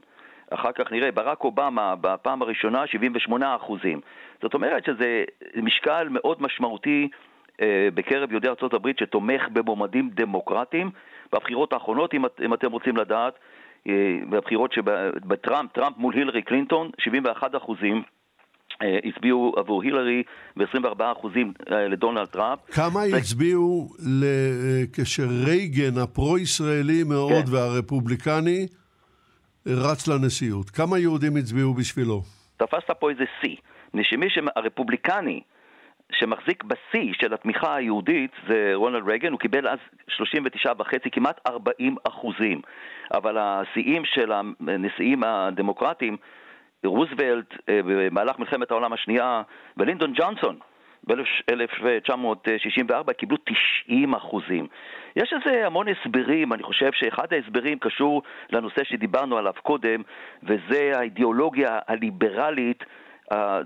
אחר כך נראה, ברק אובמה בפעם הראשונה 78 אחוזים. זאת אומרת שזה משקל מאוד משמעותי אה, בקרב יהודי ארה"ב שתומך במועמדים דמוקרטיים. בבחירות האחרונות, אם, אם אתם רוצים לדעת, אה, בבחירות שבטראמפ, טראמפ מול הילרי קלינטון, 71 אחוזים הצביעו עבור הילרי ו-24% לדונלד טראמפ. כמה ו... הצביעו כשרייגן, הפרו-ישראלי מאוד כן. והרפובליקני, רץ לנשיאות? כמה יהודים הצביעו בשבילו? תפסת פה איזה שיא. שמי שהרפובליקני שמחזיק בשיא של התמיכה היהודית זה רונלד רייגן, הוא קיבל אז 39 וחצי, כמעט 40 אחוזים. אבל השיאים של הנשיאים הדמוקרטיים, רוזוולט אה, במהלך מלחמת העולם השנייה ולינדון ג'ונסון ב-1964 קיבלו 90 אחוזים. יש לזה המון הסברים, אני חושב שאחד ההסברים קשור לנושא שדיברנו עליו קודם, וזה האידיאולוגיה הליברלית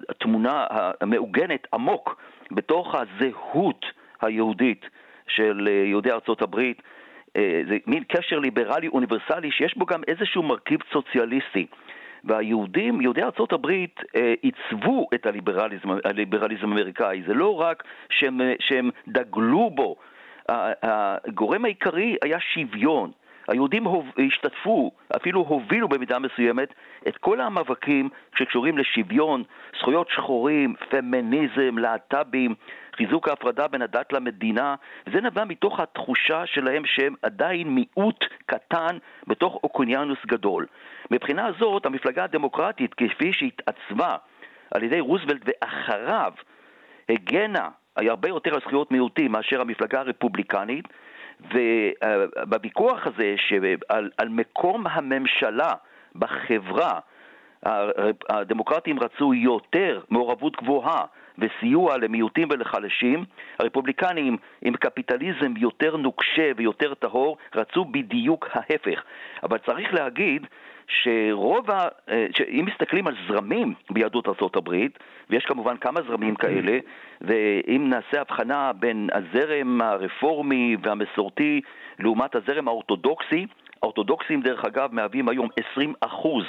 התמונה המעוגנת עמוק בתוך הזהות היהודית של אה, יהודי ארצות הברית. אה, זה מין קשר ליברלי אוניברסלי שיש בו גם איזשהו מרכיב סוציאליסטי. והיהודים, יהודי ארצות הברית, אה, עיצבו את הליברליזם, הליברליזם האמריקאי. זה לא רק שהם, שהם דגלו בו, הגורם העיקרי היה שוויון. היהודים השתתפו, אפילו הובילו במידה מסוימת, את כל המאבקים שקשורים לשוויון, זכויות שחורים, פמיניזם, להט"בים, חיזוק ההפרדה בין הדת למדינה. זה נבע מתוך התחושה שלהם שהם עדיין מיעוט קטן בתוך אוקוניאנוס גדול. מבחינה זאת, המפלגה הדמוקרטית, כפי שהתעצבה על ידי רוזוולט ואחריו, הגנה הרבה יותר על זכויות מיעוטים מאשר המפלגה הרפובליקנית, ובוויכוח הזה שעל, על מקום הממשלה בחברה, הדמוקרטים רצו יותר מעורבות גבוהה וסיוע למיעוטים ולחלשים, הרפובליקנים עם קפיטליזם יותר נוקשה ויותר טהור רצו בדיוק ההפך. אבל צריך להגיד שרוב ה... אה, שאם מסתכלים על זרמים ביהדות ארה"ב, ויש כמובן כמה זרמים כאלה, ואם נעשה הבחנה בין הזרם הרפורמי והמסורתי לעומת הזרם האורתודוקסי, האורתודוקסים דרך אגב מהווים היום 20 אחוז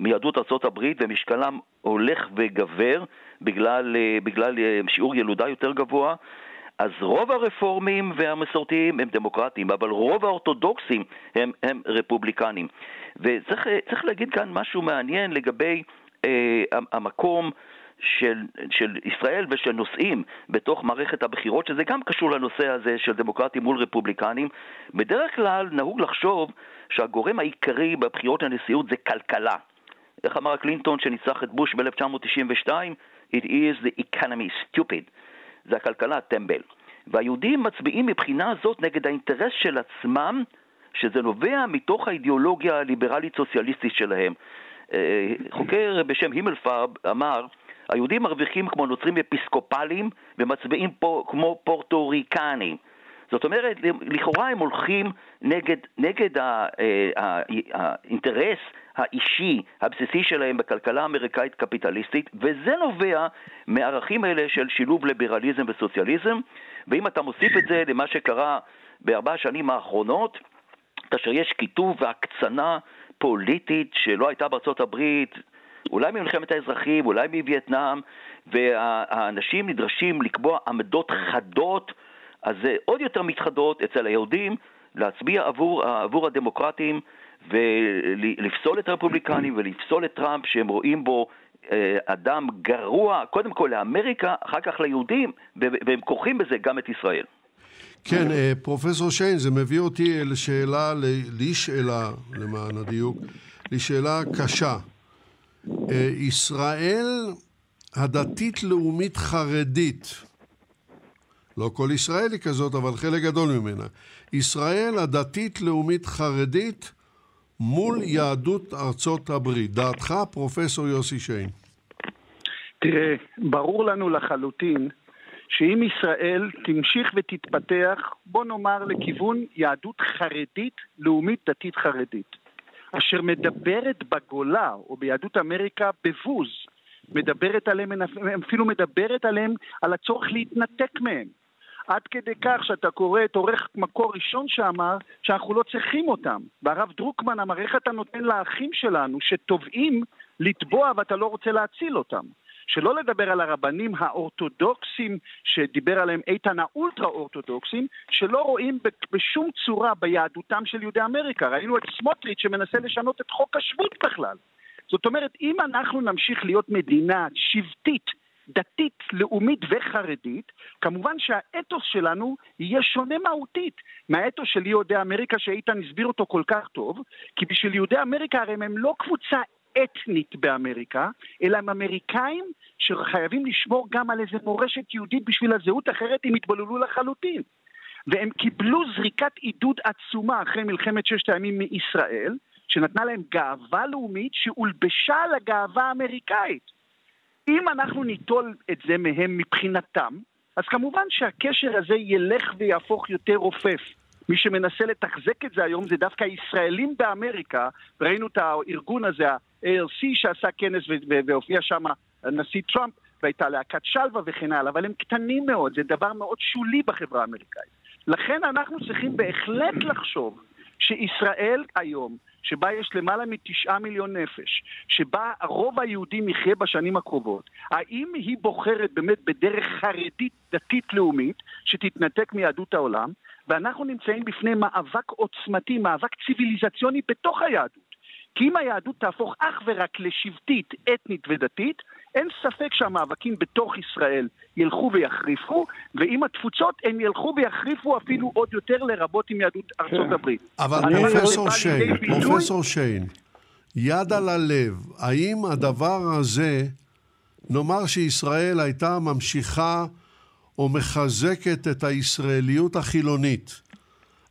מיהדות ארה"ב ומשקלם הולך וגבר בגלל, אה, בגלל אה, שיעור ילודה יותר גבוה. אז רוב הרפורמים והמסורתיים הם דמוקרטים, אבל רוב האורתודוקסים הם, הם רפובליקנים. וצריך להגיד כאן משהו מעניין לגבי אה, המקום של, של ישראל ושל נושאים בתוך מערכת הבחירות, שזה גם קשור לנושא הזה של דמוקרטים מול רפובליקנים. בדרך כלל נהוג לחשוב שהגורם העיקרי בבחירות לנשיאות זה כלכלה. איך אמר קלינטון שניצח את בוש ב-1992? It is the economy stupid. זה הכלכלה הטמבל. והיהודים מצביעים מבחינה זאת נגד האינטרס של עצמם, שזה נובע מתוך האידיאולוגיה הליברלית-סוציאליסטית שלהם. אה, חוקר בשם הימלפרב אמר, היהודים מרוויחים כמו נוצרים אפיסקופליים ומצביעים פה כמו פורטוריקנים. זאת אומרת, לכאורה הם הולכים נגד, נגד אה, האינטרס האישי הבסיסי שלהם בכלכלה האמריקאית קפיטליסטית, וזה נובע מהערכים האלה של שילוב ליברליזם וסוציאליזם, ואם אתה מוסיף את זה למה שקרה בארבע השנים האחרונות, כאשר יש קיטוב והקצנה פוליטית שלא הייתה בארצות הברית, אולי ממלחמת האזרחים, אולי מווייטנאם, והאנשים נדרשים לקבוע עמדות חדות, אז זה עוד יותר מתחדות אצל היהודים להצביע עבור, עבור הדמוקרטים ולפסול את הרפובליקנים ולפסול את טראמפ שהם רואים בו אה, אדם גרוע, קודם כל לאמריקה, אחר כך ליהודים, והם כורכים בזה גם את ישראל. כן, אה, פרופסור שיין, זה מביא אותי לשאלה, לשאלה, למען הדיוק, לשאלה קשה. אה, ישראל הדתית-לאומית חרדית, לא כל ישראל היא כזאת, אבל חלק גדול ממנה. ישראל הדתית-לאומית חרדית מול יהדות ארצות הברית. דעתך, פרופסור יוסי שיין. תראה, ברור לנו לחלוטין שאם ישראל תמשיך ותתפתח, בוא נאמר לכיוון יהדות חרדית, לאומית דתית חרדית, אשר מדברת בגולה או ביהדות אמריקה בבוז, מדברת עליהם, אפילו מדברת עליהם על הצורך להתנתק מהם. עד כדי כך שאתה קורא את עורך מקור ראשון שאמר שאנחנו לא צריכים אותם. והרב דרוקמן אמר, איך אתה נותן לאחים שלנו שטובעים לתבוע ואתה לא רוצה להציל אותם? שלא לדבר על הרבנים האורתודוקסים שדיבר עליהם איתן האולטרה אורתודוקסים, שלא רואים בשום צורה ביהדותם של יהודי אמריקה. ראינו את סמוטריץ' שמנסה לשנות את חוק השבות בכלל. זאת אומרת, אם אנחנו נמשיך להיות מדינה שבטית, דתית, לאומית וחרדית, כמובן שהאתוס שלנו יהיה שונה מהותית מהאתוס של יהודי אמריקה שאיתן הסביר אותו כל כך טוב, כי בשביל יהודי אמריקה הרי הם לא קבוצה אתנית באמריקה, אלא הם אמריקאים שחייבים לשמור גם על איזה מורשת יהודית בשביל הזהות, אחרת הם יתבוללו לחלוטין. והם קיבלו זריקת עידוד עצומה אחרי מלחמת ששת הימים מישראל, שנתנה להם גאווה לאומית שהולבשה על הגאווה האמריקאית. אם אנחנו ניטול את זה מהם מבחינתם, אז כמובן שהקשר הזה ילך ויהפוך יותר רופף. מי שמנסה לתחזק את זה היום זה דווקא ישראלים באמריקה, ראינו את הארגון הזה, ה-ALC שעשה כנס והופיע שם הנשיא טראמפ, והייתה להקת שלווה וכן הלאה, אבל הם קטנים מאוד, זה דבר מאוד שולי בחברה האמריקאית. לכן אנחנו צריכים בהחלט לחשוב שישראל היום, שבה יש למעלה מתשעה מיליון נפש, שבה הרוב היהודים יחיה בשנים הקרובות, האם היא בוחרת באמת בדרך חרדית דתית לאומית שתתנתק מיהדות העולם, ואנחנו נמצאים בפני מאבק עוצמתי, מאבק ציוויליזציוני בתוך היהדות. כי אם היהדות תהפוך אך ורק לשבטית, אתנית ודתית, אין ספק שהמאבקים בתוך ישראל ילכו ויחריפו, ועם התפוצות הם ילכו ויחריפו אפילו עוד יותר לרבות עם יהדות ארצות הברית. אבל פרופסור שיין, פרופסור שיין, יד על הלב, האם הדבר הזה, נאמר שישראל הייתה ממשיכה או מחזקת את הישראליות החילונית,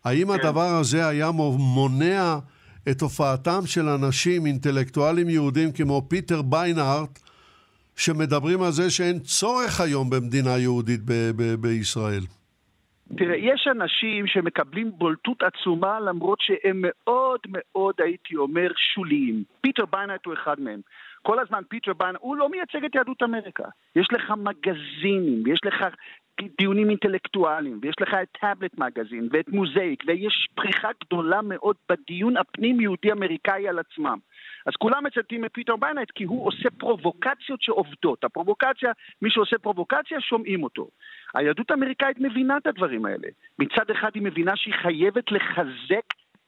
האם כן. הדבר הזה היה מונע את הופעתם של אנשים אינטלקטואלים יהודים כמו פיטר ביינארט, שמדברים על זה שאין צורך היום במדינה יהודית ב- ב- בישראל. תראה, יש אנשים שמקבלים בולטות עצומה למרות שהם מאוד מאוד, הייתי אומר, שוליים. פיטר ביינארט הוא אחד מהם. כל הזמן פיטר ביינארט, הוא לא מייצג את יהדות אמריקה. יש לך מגזינים, יש לך דיונים אינטלקטואליים, ויש לך את Tablet Magazine, ואת Mosaic, ויש פריחה גדולה מאוד בדיון הפנים-יהודי אמריקאי על עצמם. אז כולם מצטטים את פיטר ביינארט כי הוא עושה פרובוקציות שעובדות. הפרובוקציה, מי שעושה פרובוקציה, שומעים אותו. היהדות האמריקאית מבינה את הדברים האלה. מצד אחד היא מבינה שהיא חייבת לחזק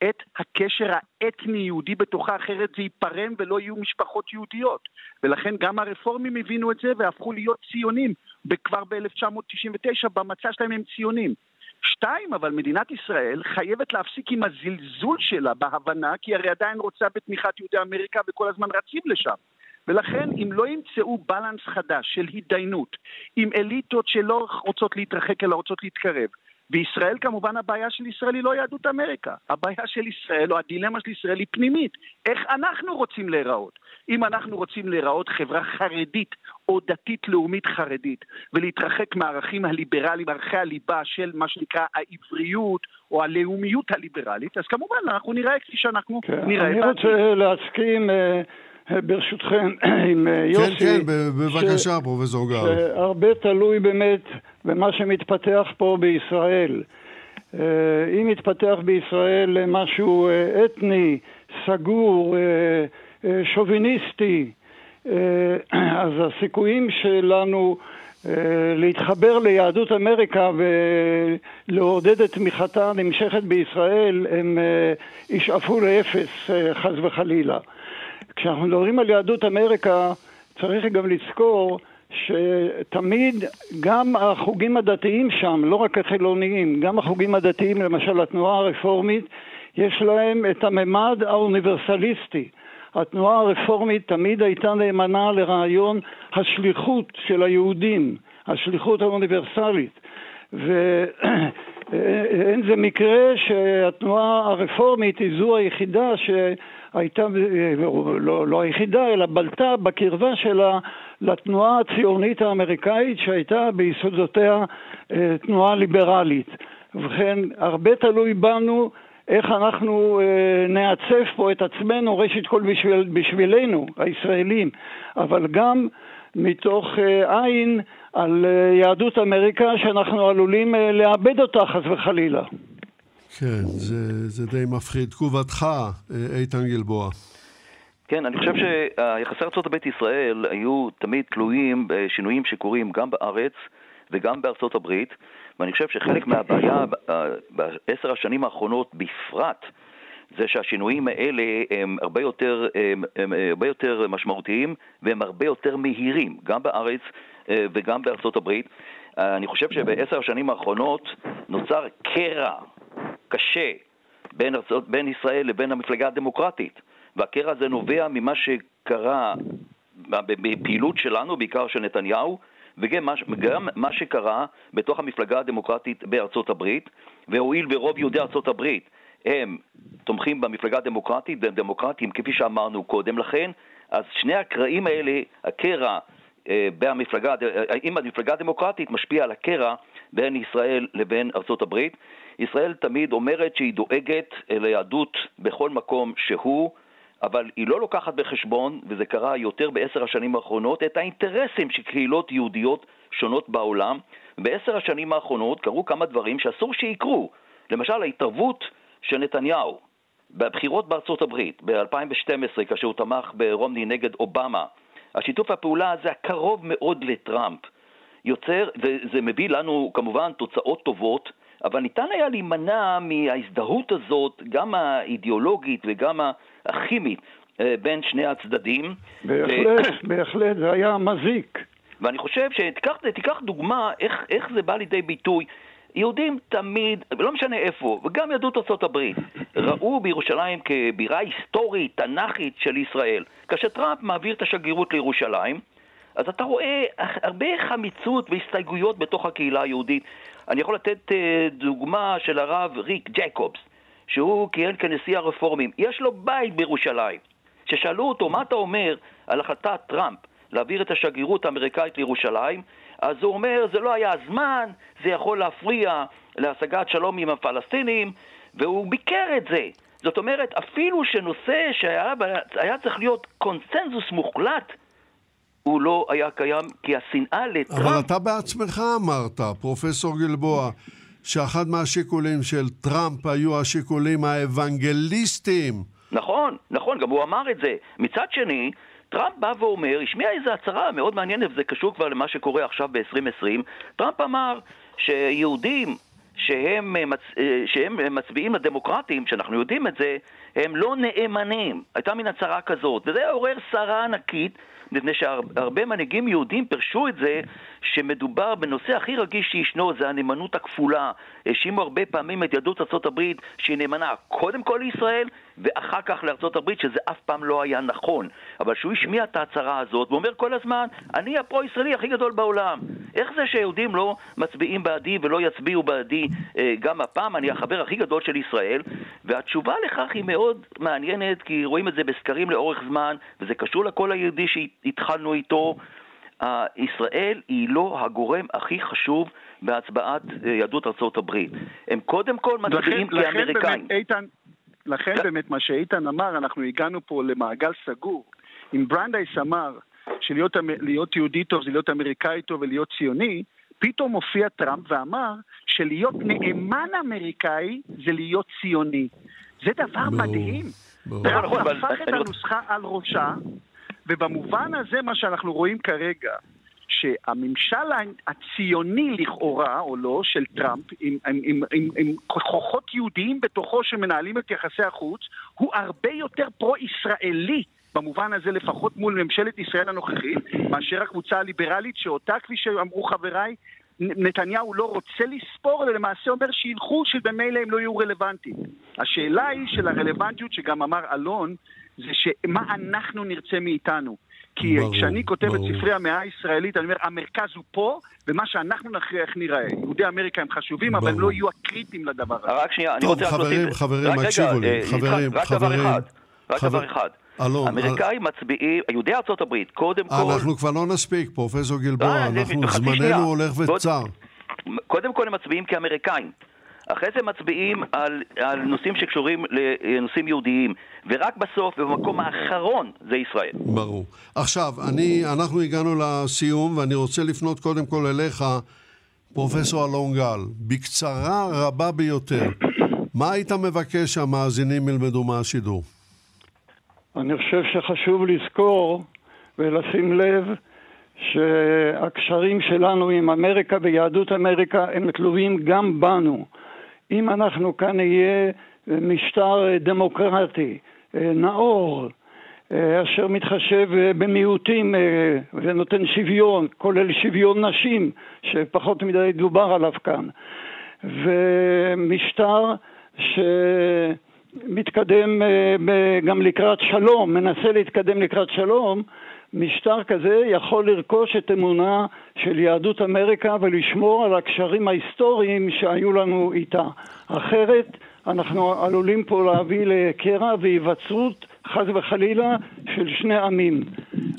את הקשר האתני-יהודי בתוכה, אחרת זה ייפרם ולא יהיו משפחות יהודיות. ולכן גם הרפורמים הבינו את זה והפכו להיות ציונים. כבר ב-1999 במצע שלהם הם ציונים. שתיים, אבל מדינת ישראל חייבת להפסיק עם הזלזול שלה בהבנה, כי הרי עדיין רוצה בתמיכת יהודי אמריקה וכל הזמן רצים לשם. ולכן אם לא ימצאו בלנס חדש של התדיינות עם אליטות שלא רוצות להתרחק אלא רוצות להתקרב, בישראל כמובן הבעיה של ישראל היא לא יהדות אמריקה. הבעיה של ישראל, או הדילמה של ישראל היא פנימית. איך אנחנו רוצים להיראות? אם אנחנו רוצים להיראות חברה חרדית או דתית-לאומית חרדית ולהתרחק מהערכים הליברליים, ערכי הליבה של מה שנקרא העבריות או הלאומיות הליברלית, אז כמובן אנחנו נראה כפי שאנחנו כן, נראה. אני רוצה להסכים... אה, ברשותכם, [CLEARS THROAT] עם אה, יוסי. כן, כן, בבקשה, פרופסור גל. שהרבה תלוי באמת במה שמתפתח פה בישראל. אה, אם מתפתח בישראל משהו אתני, סגור, שוביניסטי, [CLEARS THROAT] אז הסיכויים שלנו להתחבר ליהדות אמריקה ולעודד את תמיכתה הנמשכת בישראל הם ישאפו לאפס חס וחלילה. כשאנחנו מדברים על יהדות אמריקה צריך גם לזכור שתמיד גם החוגים הדתיים שם, לא רק החילוניים, גם החוגים הדתיים, למשל התנועה הרפורמית, יש להם את הממד האוניברסליסטי. התנועה הרפורמית תמיד הייתה נאמנה לרעיון השליחות של היהודים, השליחות האוניברסלית. ואין [CLEARS THROAT] זה מקרה שהתנועה הרפורמית היא זו היחידה שהייתה, לא, לא היחידה, אלא בלטה בקרבה שלה לתנועה הציונית האמריקאית שהייתה ביסודותיה אה, תנועה ליברלית. ובכן, הרבה תלוי בנו איך אנחנו אה, נעצב פה את עצמנו, ראשית כל בשביל, בשבילנו, הישראלים, אבל גם מתוך אה, עין על אה, יהדות אמריקה שאנחנו עלולים אה, לאבד אותה חס וחלילה. כן, זה, זה די מפחיד. תגובתך, אה, איתן גלבוע. כן, אני חושב שיחסי ארה"ב ישראל היו תמיד תלויים בשינויים שקורים גם בארץ וגם בארצות הברית, ואני חושב שחלק מהבעיה בעשר השנים האחרונות בפרט זה שהשינויים האלה הם הרבה יותר, הם, הם הרבה יותר משמעותיים והם הרבה יותר מהירים, גם בארץ אה, וגם בארצות הברית. אני חושב שבעשר השנים האחרונות נוצר קרע קשה בין, ארצות, בין ישראל לבין המפלגה הדמוקרטית, והקרע הזה נובע ממה שקרה בפעילות שלנו, בעיקר של נתניהו, וגם מה, מה שקרה בתוך המפלגה הדמוקרטית בארצות הברית, והואיל ורוב יהודי ארצות הברית הם תומכים במפלגה הדמוקרטית והם דמוקרטים כפי שאמרנו קודם לכן, אז שני הקרעים האלה, הקרע אה, במפלגה, אם המפלגה הדמוקרטית משפיע על הקרע בין ישראל לבין ארצות הברית. ישראל תמיד אומרת שהיא דואגת ליהדות בכל מקום שהוא, אבל היא לא לוקחת בחשבון, וזה קרה יותר בעשר השנים האחרונות, את האינטרסים של קהילות יהודיות שונות בעולם. בעשר השנים האחרונות קרו כמה דברים שאסור שיקרו. למשל, ההתערבות של נתניהו בבחירות בארצות הברית ב-2012, כאשר הוא תמך ברומני נגד אובמה, השיתוף הפעולה הזה הקרוב מאוד לטראמפ יוצר, וזה מביא לנו כמובן תוצאות טובות, אבל ניתן היה להימנע מההזדהות הזאת, גם האידיאולוגית וגם הכימית, אה, בין שני הצדדים. בהחלט, ו... בהחלט, זה היה מזיק. ואני חושב שתיקח דוגמה איך, איך זה בא לידי ביטוי. יהודים תמיד, לא משנה איפה, וגם יהדות ארה"ב, ראו בירושלים כבירה היסטורית, תנ"כית של ישראל. כאשר טראמפ מעביר את השגרירות לירושלים, אז אתה רואה הרבה חמיצות והסתייגויות בתוך הקהילה היהודית. אני יכול לתת אה, דוגמה של הרב ריק ג'קובס, שהוא כיהן כנשיא הרפורמים. יש לו בית בירושלים. כששאלו אותו, מה אתה אומר על החלטת טראמפ להעביר את השגרירות האמריקאית לירושלים, אז הוא אומר, זה לא היה הזמן, זה יכול להפריע להשגת שלום עם הפלסטינים, והוא ביקר את זה. זאת אומרת, אפילו שנושא שהיה צריך להיות קונסנזוס מוחלט, הוא לא היה קיים כי השנאה לטראמפ... אבל אתה בעצמך אמרת, פרופסור גלבוע, שאחד מהשיקולים של טראמפ היו השיקולים האוונגליסטיים. נכון, נכון, גם הוא אמר את זה. מצד שני, טראמפ בא ואומר, השמיע איזו הצהרה מאוד מעניינת, וזה קשור כבר למה שקורה עכשיו ב-2020. טראמפ אמר שיהודים שהם, מצ... שהם מצביעים לדמוקרטים, שאנחנו יודעים את זה, הם לא נאמנים. הייתה מין הצהרה כזאת, וזה עורר סערה ענקית. מפני שהרבה מנהיגים יהודים פירשו את זה שמדובר בנושא הכי רגיש שישנו, זה הנאמנות הכפולה. האשימו הרבה פעמים את יהדות ארה"ב שהיא נאמנה קודם כל לישראל ואחר כך לארה"ב, שזה אף פעם לא היה נכון. אבל שהוא השמיע את ההצהרה הזאת ואומר כל הזמן, אני הפרו-ישראלי הכי גדול בעולם. איך זה שיהודים לא מצביעים בעדי ולא יצביעו בעדי אה, גם הפעם? אני החבר הכי גדול של ישראל. והתשובה לכך היא מאוד מעניינת, כי רואים את זה בסקרים לאורך זמן, וזה קשור לקול היהודי שהתחלנו איתו. ישראל היא לא הגורם הכי חשוב בהצבעת אה, יהדות ארצות הברית. הם קודם כל מצביעים כאמריקאים. לכן באמת מה שאיתן אמר, אנחנו הגענו פה למעגל סגור. אם ברנדייס אמר שלהיות יהודי טוב זה להיות אמריקאי טוב ולהיות ציוני, פתאום הופיע טראמפ ואמר שלהיות נאמן אמריקאי זה להיות ציוני. זה דבר מדהים. טראמפ הפך את הנוסחה על ראשה, ובמובן הזה מה שאנחנו רואים כרגע, שהממשל הציוני לכאורה, או לא, של טראמפ, עם, עם, עם, עם, עם כוחות יהודיים בתוכו שמנהלים את יחסי החוץ, הוא הרבה יותר פרו-ישראלי במובן הזה לפחות מול ממשלת ישראל הנוכחית, מאשר הקבוצה הליברלית שאותה, כפי שאמרו חבריי, נתניהו לא רוצה לספור, אלא למעשה אומר שילכו שבמילא הם לא יהיו רלוונטיים. השאלה היא של הרלוונטיות שגם אמר אלון, זה שמה אנחנו נרצה מאיתנו. כי ברור, כשאני כותב ברור. את ספרי המאה הישראלית, אני אומר, המרכז הוא פה, ומה שאנחנו נכריע איך נראה. יהודי אמריקה הם חשובים, אבל הם ברור. לא יהיו הקריטיים לדבר הזה. רק שנייה, אני טוב, רוצה רק חברים, חברים, רק רגע, הקשיבו לי, אה, חברים, רק דבר חברים. אחד, רק חבר- דבר אחד. אלון, אמריקאים מצביעים, יהודי ארצות הברית, קודם כל, אנחנו כבר לא נספיק, פרופסור גלבוע, אה, אנחנו, זמננו שנייה. הולך וצר. קודם כל הם מצביעים כאמריקאים. אחרי זה מצביעים על, על נושאים שקשורים לנושאים יהודיים, ורק בסוף, במקום האחרון, זה ישראל. ברור. עכשיו, אני, אנחנו הגענו לסיום, ואני רוצה לפנות קודם כל אליך, פרופסור אלון גל, בקצרה רבה ביותר. מה היית מבקש שהמאזינים ילמדו מהשידור? אני חושב שחשוב לזכור ולשים לב שהקשרים שלנו עם אמריקה ויהדות אמריקה הם תלויים גם בנו. אם אנחנו כאן נהיה משטר דמוקרטי, נאור, אשר מתחשב במיעוטים ונותן שוויון, כולל שוויון נשים, שפחות מדי דובר עליו כאן, ומשטר ש... מתקדם אה, גם לקראת שלום, מנסה להתקדם לקראת שלום, משטר כזה יכול לרכוש את אמונה של יהדות אמריקה ולשמור על הקשרים ההיסטוריים שהיו לנו איתה. אחרת אנחנו עלולים פה להביא לקרע והיווצרות, חס וחלילה, של שני עמים.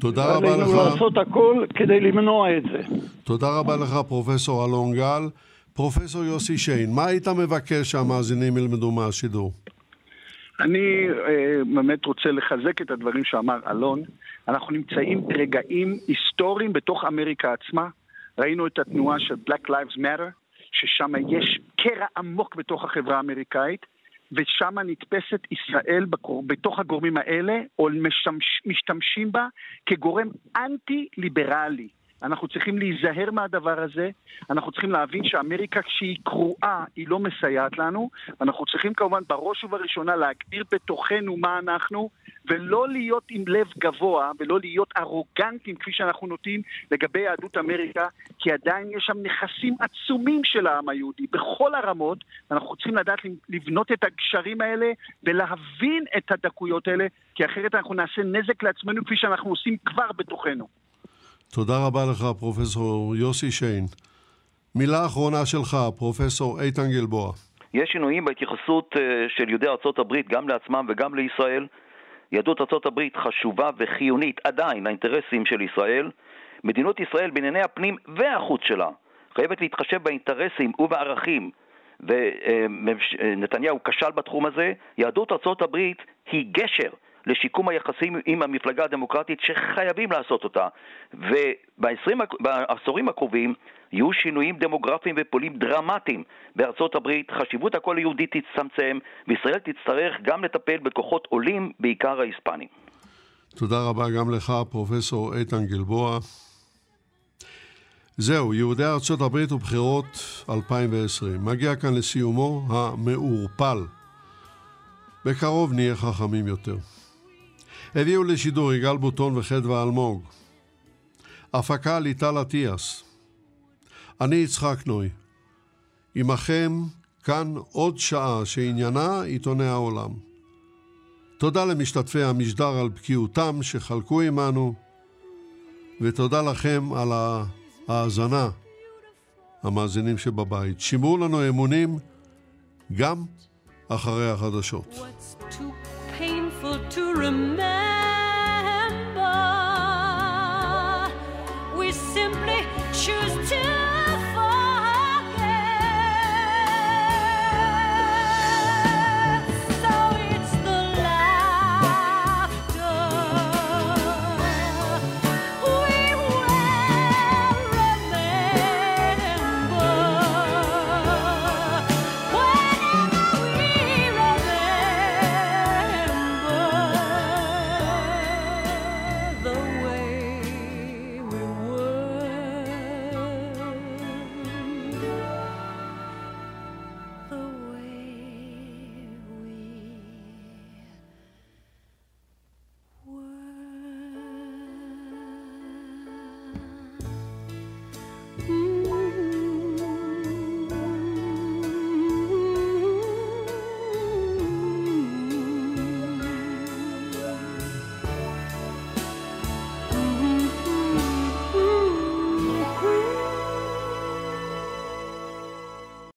תודה רבה עלינו לך. לעשות הכל כדי למנוע את זה. תודה רבה לך, פרופסור אלון גל. פרופסור יוסי שיין, מה היית מבקש שהמאזינים ילמדו מהשידור? אני אה, באמת רוצה לחזק את הדברים שאמר אלון. אנחנו נמצאים ברגעים היסטוריים בתוך אמריקה עצמה. ראינו את התנועה של Black Lives Matter, ששם יש קרע עמוק בתוך החברה האמריקאית, ושם נתפסת ישראל. בתוך הגורמים האלה, או משמש... משתמשים בה כגורם אנטי-ליברלי. אנחנו צריכים להיזהר מהדבר הזה, אנחנו צריכים להבין שאמריקה כשהיא קרועה היא לא מסייעת לנו, אנחנו צריכים כמובן בראש ובראשונה להגדיר בתוכנו מה אנחנו, ולא להיות עם לב גבוה, ולא להיות ארוגנטים כפי שאנחנו נוטים לגבי יהדות אמריקה, כי עדיין יש שם נכסים עצומים של העם היהודי, בכל הרמות, ואנחנו צריכים לדעת לבנות את הגשרים האלה ולהבין את הדקויות האלה, כי אחרת אנחנו נעשה נזק לעצמנו כפי שאנחנו עושים כבר בתוכנו. תודה רבה לך, פרופסור יוסי שיין. מילה אחרונה שלך, פרופסור איתן גלבוע. יש שינויים בהתייחסות אה, של יהודי ארצות הברית גם לעצמם וגם לישראל. יהדות ארצות הברית חשובה וחיונית עדיין לאינטרסים של ישראל. מדינות ישראל בענייני הפנים והחוץ שלה חייבת להתחשב באינטרסים ובערכים ונתניהו כשל בתחום הזה. יהדות ארצות הברית היא גשר לשיקום היחסים עם המפלגה הדמוקרטית שחייבים לעשות אותה. ובעשורים הקרובים יהיו שינויים דמוגרפיים ופוליים דרמטיים בארצות הברית, חשיבות הקול היהודי תצטמצם, וישראל תצטרך גם לטפל בכוחות עולים, בעיקר ההיספנים. תודה רבה גם לך, פרופסור איתן גלבוע. זהו, יהודי ארצות הברית ובחירות 2020. מגיע כאן לסיומו המעורפל. בקרוב נהיה חכמים יותר. הביאו לשידור יגאל בוטון וחדווה אלמוג. הפקה ליטל אטיאס. אני יצחק נוי. עמכם כאן עוד שעה שעניינה עיתוני העולם. תודה למשתתפי המשדר על בקיאותם שחלקו עמנו, ותודה לכם על ההאזנה, המאזינים שבבית. שימרו לנו אמונים גם אחרי החדשות. What's to remember? We simply choose to